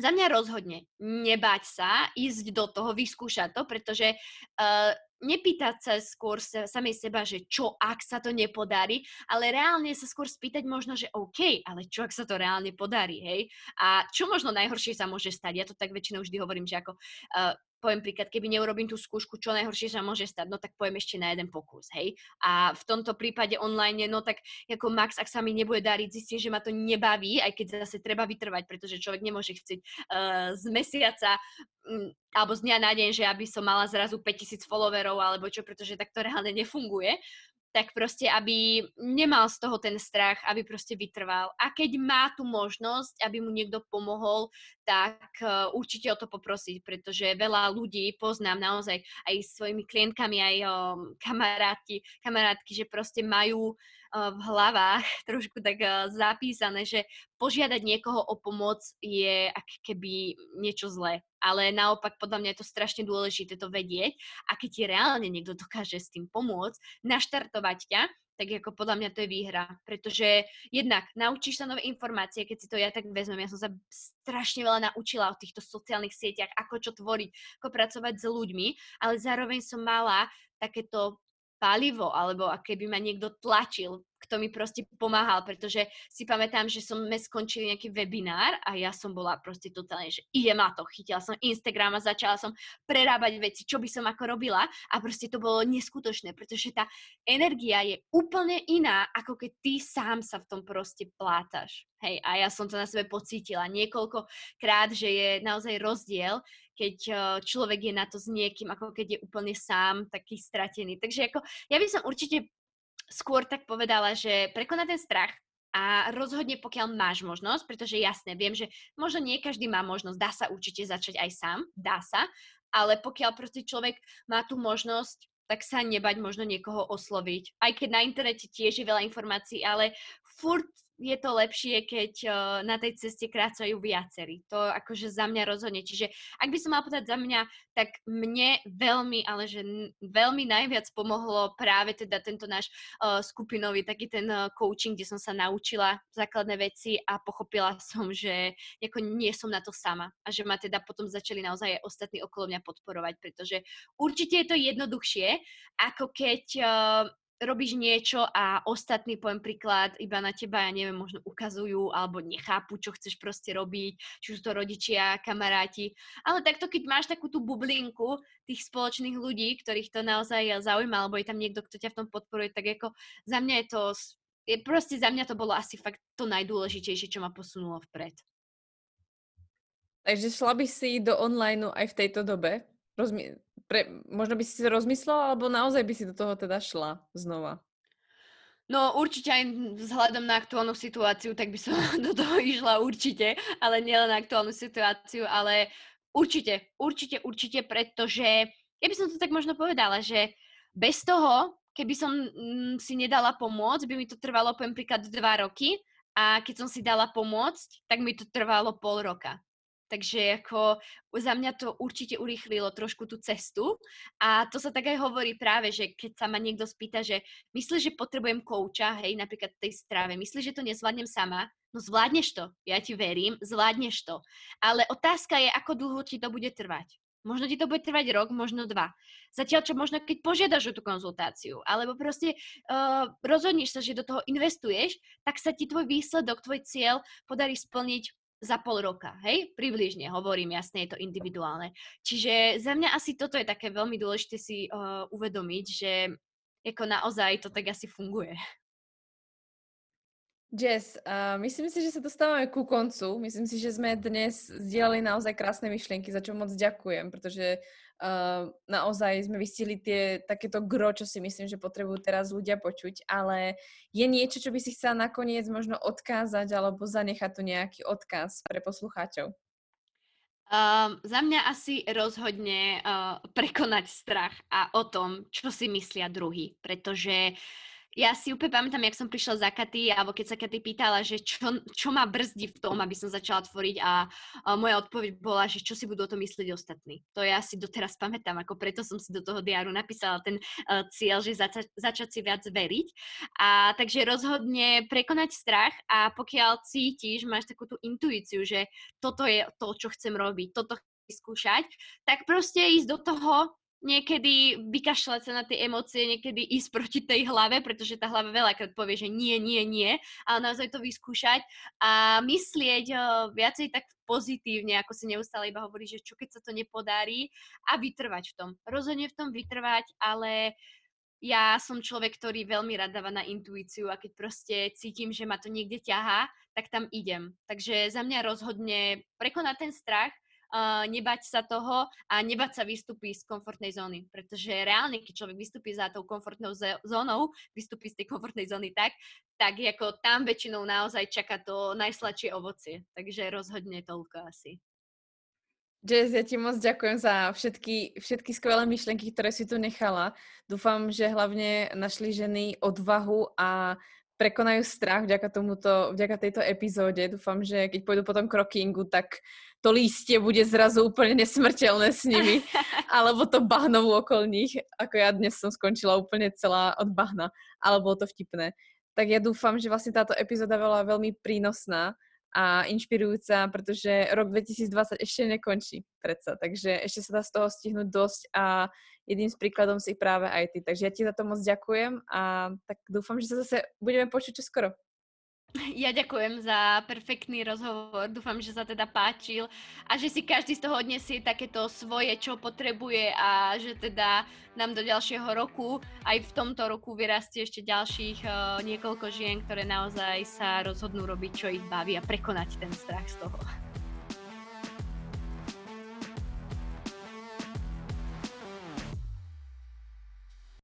[SPEAKER 3] Za mňa rozhodne nebať sa, ísť do toho, vyskúšať to, pretože uh, nepýtať sa skôr sa, samej seba, že čo ak sa to nepodarí, ale reálne sa skôr spýtať možno, že OK, ale čo ak sa to reálne podarí, hej? A čo možno najhoršie sa môže stať? Ja to tak väčšinou vždy hovorím, že ako uh, poviem príklad, keby neurobím tú skúšku, čo najhoršie sa môže stať, no tak poviem ešte na jeden pokus, hej. A v tomto prípade online, no tak ako max, ak sa mi nebude dariť, zistím, že ma to nebaví, aj keď zase treba vytrvať, pretože človek nemôže chcieť uh, z mesiaca um, alebo z dňa na deň, že aby som mala zrazu 5000 followerov alebo čo, pretože tak to reálne nefunguje tak proste, aby nemal z toho ten strach, aby proste vytrval. A keď má tú možnosť, aby mu niekto pomohol, tak uh, určite o to poprosiť, pretože veľa ľudí poznám naozaj aj svojimi klientkami, aj um, kamaráti, kamarátky, že proste majú v hlavách trošku tak zapísané, že požiadať niekoho o pomoc je ak keby niečo zlé. Ale naopak podľa mňa je to strašne dôležité to vedieť a keď ti reálne niekto dokáže s tým pomôcť, naštartovať ťa, tak ako podľa mňa to je výhra. Pretože jednak naučíš sa nové informácie, keď si to ja tak vezmem. Ja som sa strašne veľa naučila o týchto sociálnych sieťach, ako čo tvoriť, ako pracovať s ľuďmi, ale zároveň som mala takéto palivo, alebo aké by ma niekto tlačil, kto mi proste pomáhal, pretože si pamätám, že sme skončili nejaký webinár a ja som bola proste totálne, že idem na to. Chytila som Instagram a začala som prerábať veci, čo by som ako robila a proste to bolo neskutočné, pretože tá energia je úplne iná, ako keď ty sám sa v tom proste plátaš. Hej, a ja som to na sebe pocítila niekoľkokrát, že je naozaj rozdiel, keď eh, človek je na to s niekým, ako keď je úplne sám, taký stratený. Takže ako, ja by som určite skôr tak povedala, že prekonať ten strach a rozhodne pokiaľ máš možnosť, pretože jasne, viem, že možno nie každý má možnosť, dá sa určite začať aj sám, dá sa, ale pokiaľ proste človek má tú možnosť, tak sa nebať možno niekoho osloviť. Aj keď na internete tiež je veľa informácií, ale furt je to lepšie, keď uh, na tej ceste kráčajú viacerí. To akože za mňa rozhodne. Čiže ak by som mal povedať za mňa, tak mne veľmi, ale že veľmi najviac pomohlo práve teda tento náš uh, skupinový taký ten uh, coaching, kde som sa naučila základné veci a pochopila som, že nie som na to sama a že ma teda potom začali naozaj aj ostatní okolo mňa podporovať, pretože určite je to jednoduchšie, ako keď uh, robíš niečo a ostatní, poviem príklad, iba na teba, ja neviem, možno ukazujú alebo nechápu, čo chceš proste robiť, či sú to rodičia, kamaráti. Ale takto, keď máš takú tú bublinku tých spoločných ľudí, ktorých to naozaj zaujíma, alebo je tam niekto, kto ťa v tom podporuje, tak ako za mňa je to, je proste za mňa to bolo asi fakt to najdôležitejšie, čo ma posunulo vpred.
[SPEAKER 1] Takže šla by si do online aj v tejto dobe? Rozmi- pre, možno by si si rozmyslela, alebo naozaj by si do toho teda šla znova?
[SPEAKER 3] No určite aj vzhľadom na aktuálnu situáciu, tak by som do toho išla určite, ale nielen na aktuálnu situáciu, ale určite, určite, určite, pretože ja by som to tak možno povedala, že bez toho, keby som mm, si nedala pomôcť, by mi to trvalo, poviem príklad, dva roky a keď som si dala pomôcť, tak mi to trvalo pol roka. Takže ako za mňa to určite urýchlilo trošku tú cestu a to sa tak aj hovorí práve, že keď sa ma niekto spýta, že myslíš, že potrebujem kouča, hej, napríklad tej strave, myslíš, že to nezvládnem sama? No zvládneš to, ja ti verím, zvládneš to. Ale otázka je, ako dlho ti to bude trvať. Možno ti to bude trvať rok, možno dva. Zatiaľ, čo možno keď požiadaš o tú konzultáciu, alebo proste uh, rozhodneš sa, že do toho investuješ, tak sa ti tvoj výsledok, tvoj cieľ podarí splniť za pol roka, hej? Približne, hovorím, jasne, je to individuálne. Čiže za mňa asi toto je také veľmi dôležité si uh, uvedomiť, že ako naozaj to tak asi funguje.
[SPEAKER 1] Jess, uh, myslím si, že sa dostávame ku koncu. Myslím si, že sme dnes zdieľali naozaj krásne myšlienky, za čo moc ďakujem, pretože uh, naozaj sme vystihli tie takéto gro, čo si myslím, že potrebujú teraz ľudia počuť, ale je niečo, čo by si chcela nakoniec možno odkázať alebo zanechať tu nejaký odkaz pre poslucháčov?
[SPEAKER 3] Um, za mňa asi rozhodne uh, prekonať strach a o tom, čo si myslia druhý, pretože ja si úplne pamätám, jak som prišla za Katy, alebo keď sa Katy pýtala, že čo, čo ma brzdí v tom, aby som začala tvoriť a, a moja odpoveď bola, že čo si budú o tom myslieť ostatní. To ja si doteraz pamätám, ako preto som si do toho diáru napísala ten uh, cieľ, že zač- začať si viac veriť. A takže rozhodne prekonať strach a pokiaľ cítiš, máš takú tú intuíciu, že toto je to, čo chcem robiť, toto skúšať, tak proste ísť do toho niekedy vykašľať sa na tie emócie, niekedy ísť proti tej hlave, pretože tá hlava veľakrát povie, že nie, nie, nie, ale naozaj to vyskúšať a myslieť uh, viacej tak pozitívne, ako si neustále iba hovorí, že čo keď sa to nepodarí a vytrvať v tom. Rozhodne v tom vytrvať, ale ja som človek, ktorý veľmi rád dáva na intuíciu a keď proste cítim, že ma to niekde ťahá, tak tam idem. Takže za mňa rozhodne prekonať ten strach uh, nebať sa toho a nebať sa vystúpiť z komfortnej zóny. Pretože reálne, keď človek vystúpi za tou komfortnou zónou, vystúpi z tej komfortnej zóny tak, tak ako tam väčšinou naozaj čaká to najsladšie ovocie. Takže rozhodne toľko asi.
[SPEAKER 1] Jess, ja ti moc ďakujem za všetky, všetky skvelé myšlenky, ktoré si tu nechala. Dúfam, že hlavne našli ženy odvahu a prekonajú strach vďaka tomuto, vďaka tejto epizóde. Dúfam, že keď pôjdu potom krokingu, tak to lístie bude zrazu úplne nesmrteľné s nimi, alebo to bahno okolo nich, ako ja dnes som skončila úplne celá od bahna, ale bolo to vtipné. Tak ja dúfam, že vlastne táto epizóda bola veľmi prínosná a inšpirujúca, pretože rok 2020 ešte nekončí predsa, takže ešte sa dá z toho stihnúť dosť a jedným z príkladom si práve aj ty. Takže ja ti za to moc ďakujem a tak dúfam, že sa zase budeme počuť čoskoro.
[SPEAKER 3] Ja ďakujem za perfektný rozhovor, dúfam, že sa teda páčil a že si každý z toho odniesie takéto svoje, čo potrebuje a že teda nám do ďalšieho roku, aj v tomto roku vyrastie ešte ďalších uh, niekoľko žien, ktoré naozaj sa rozhodnú robiť, čo ich baví a prekonať ten strach z toho.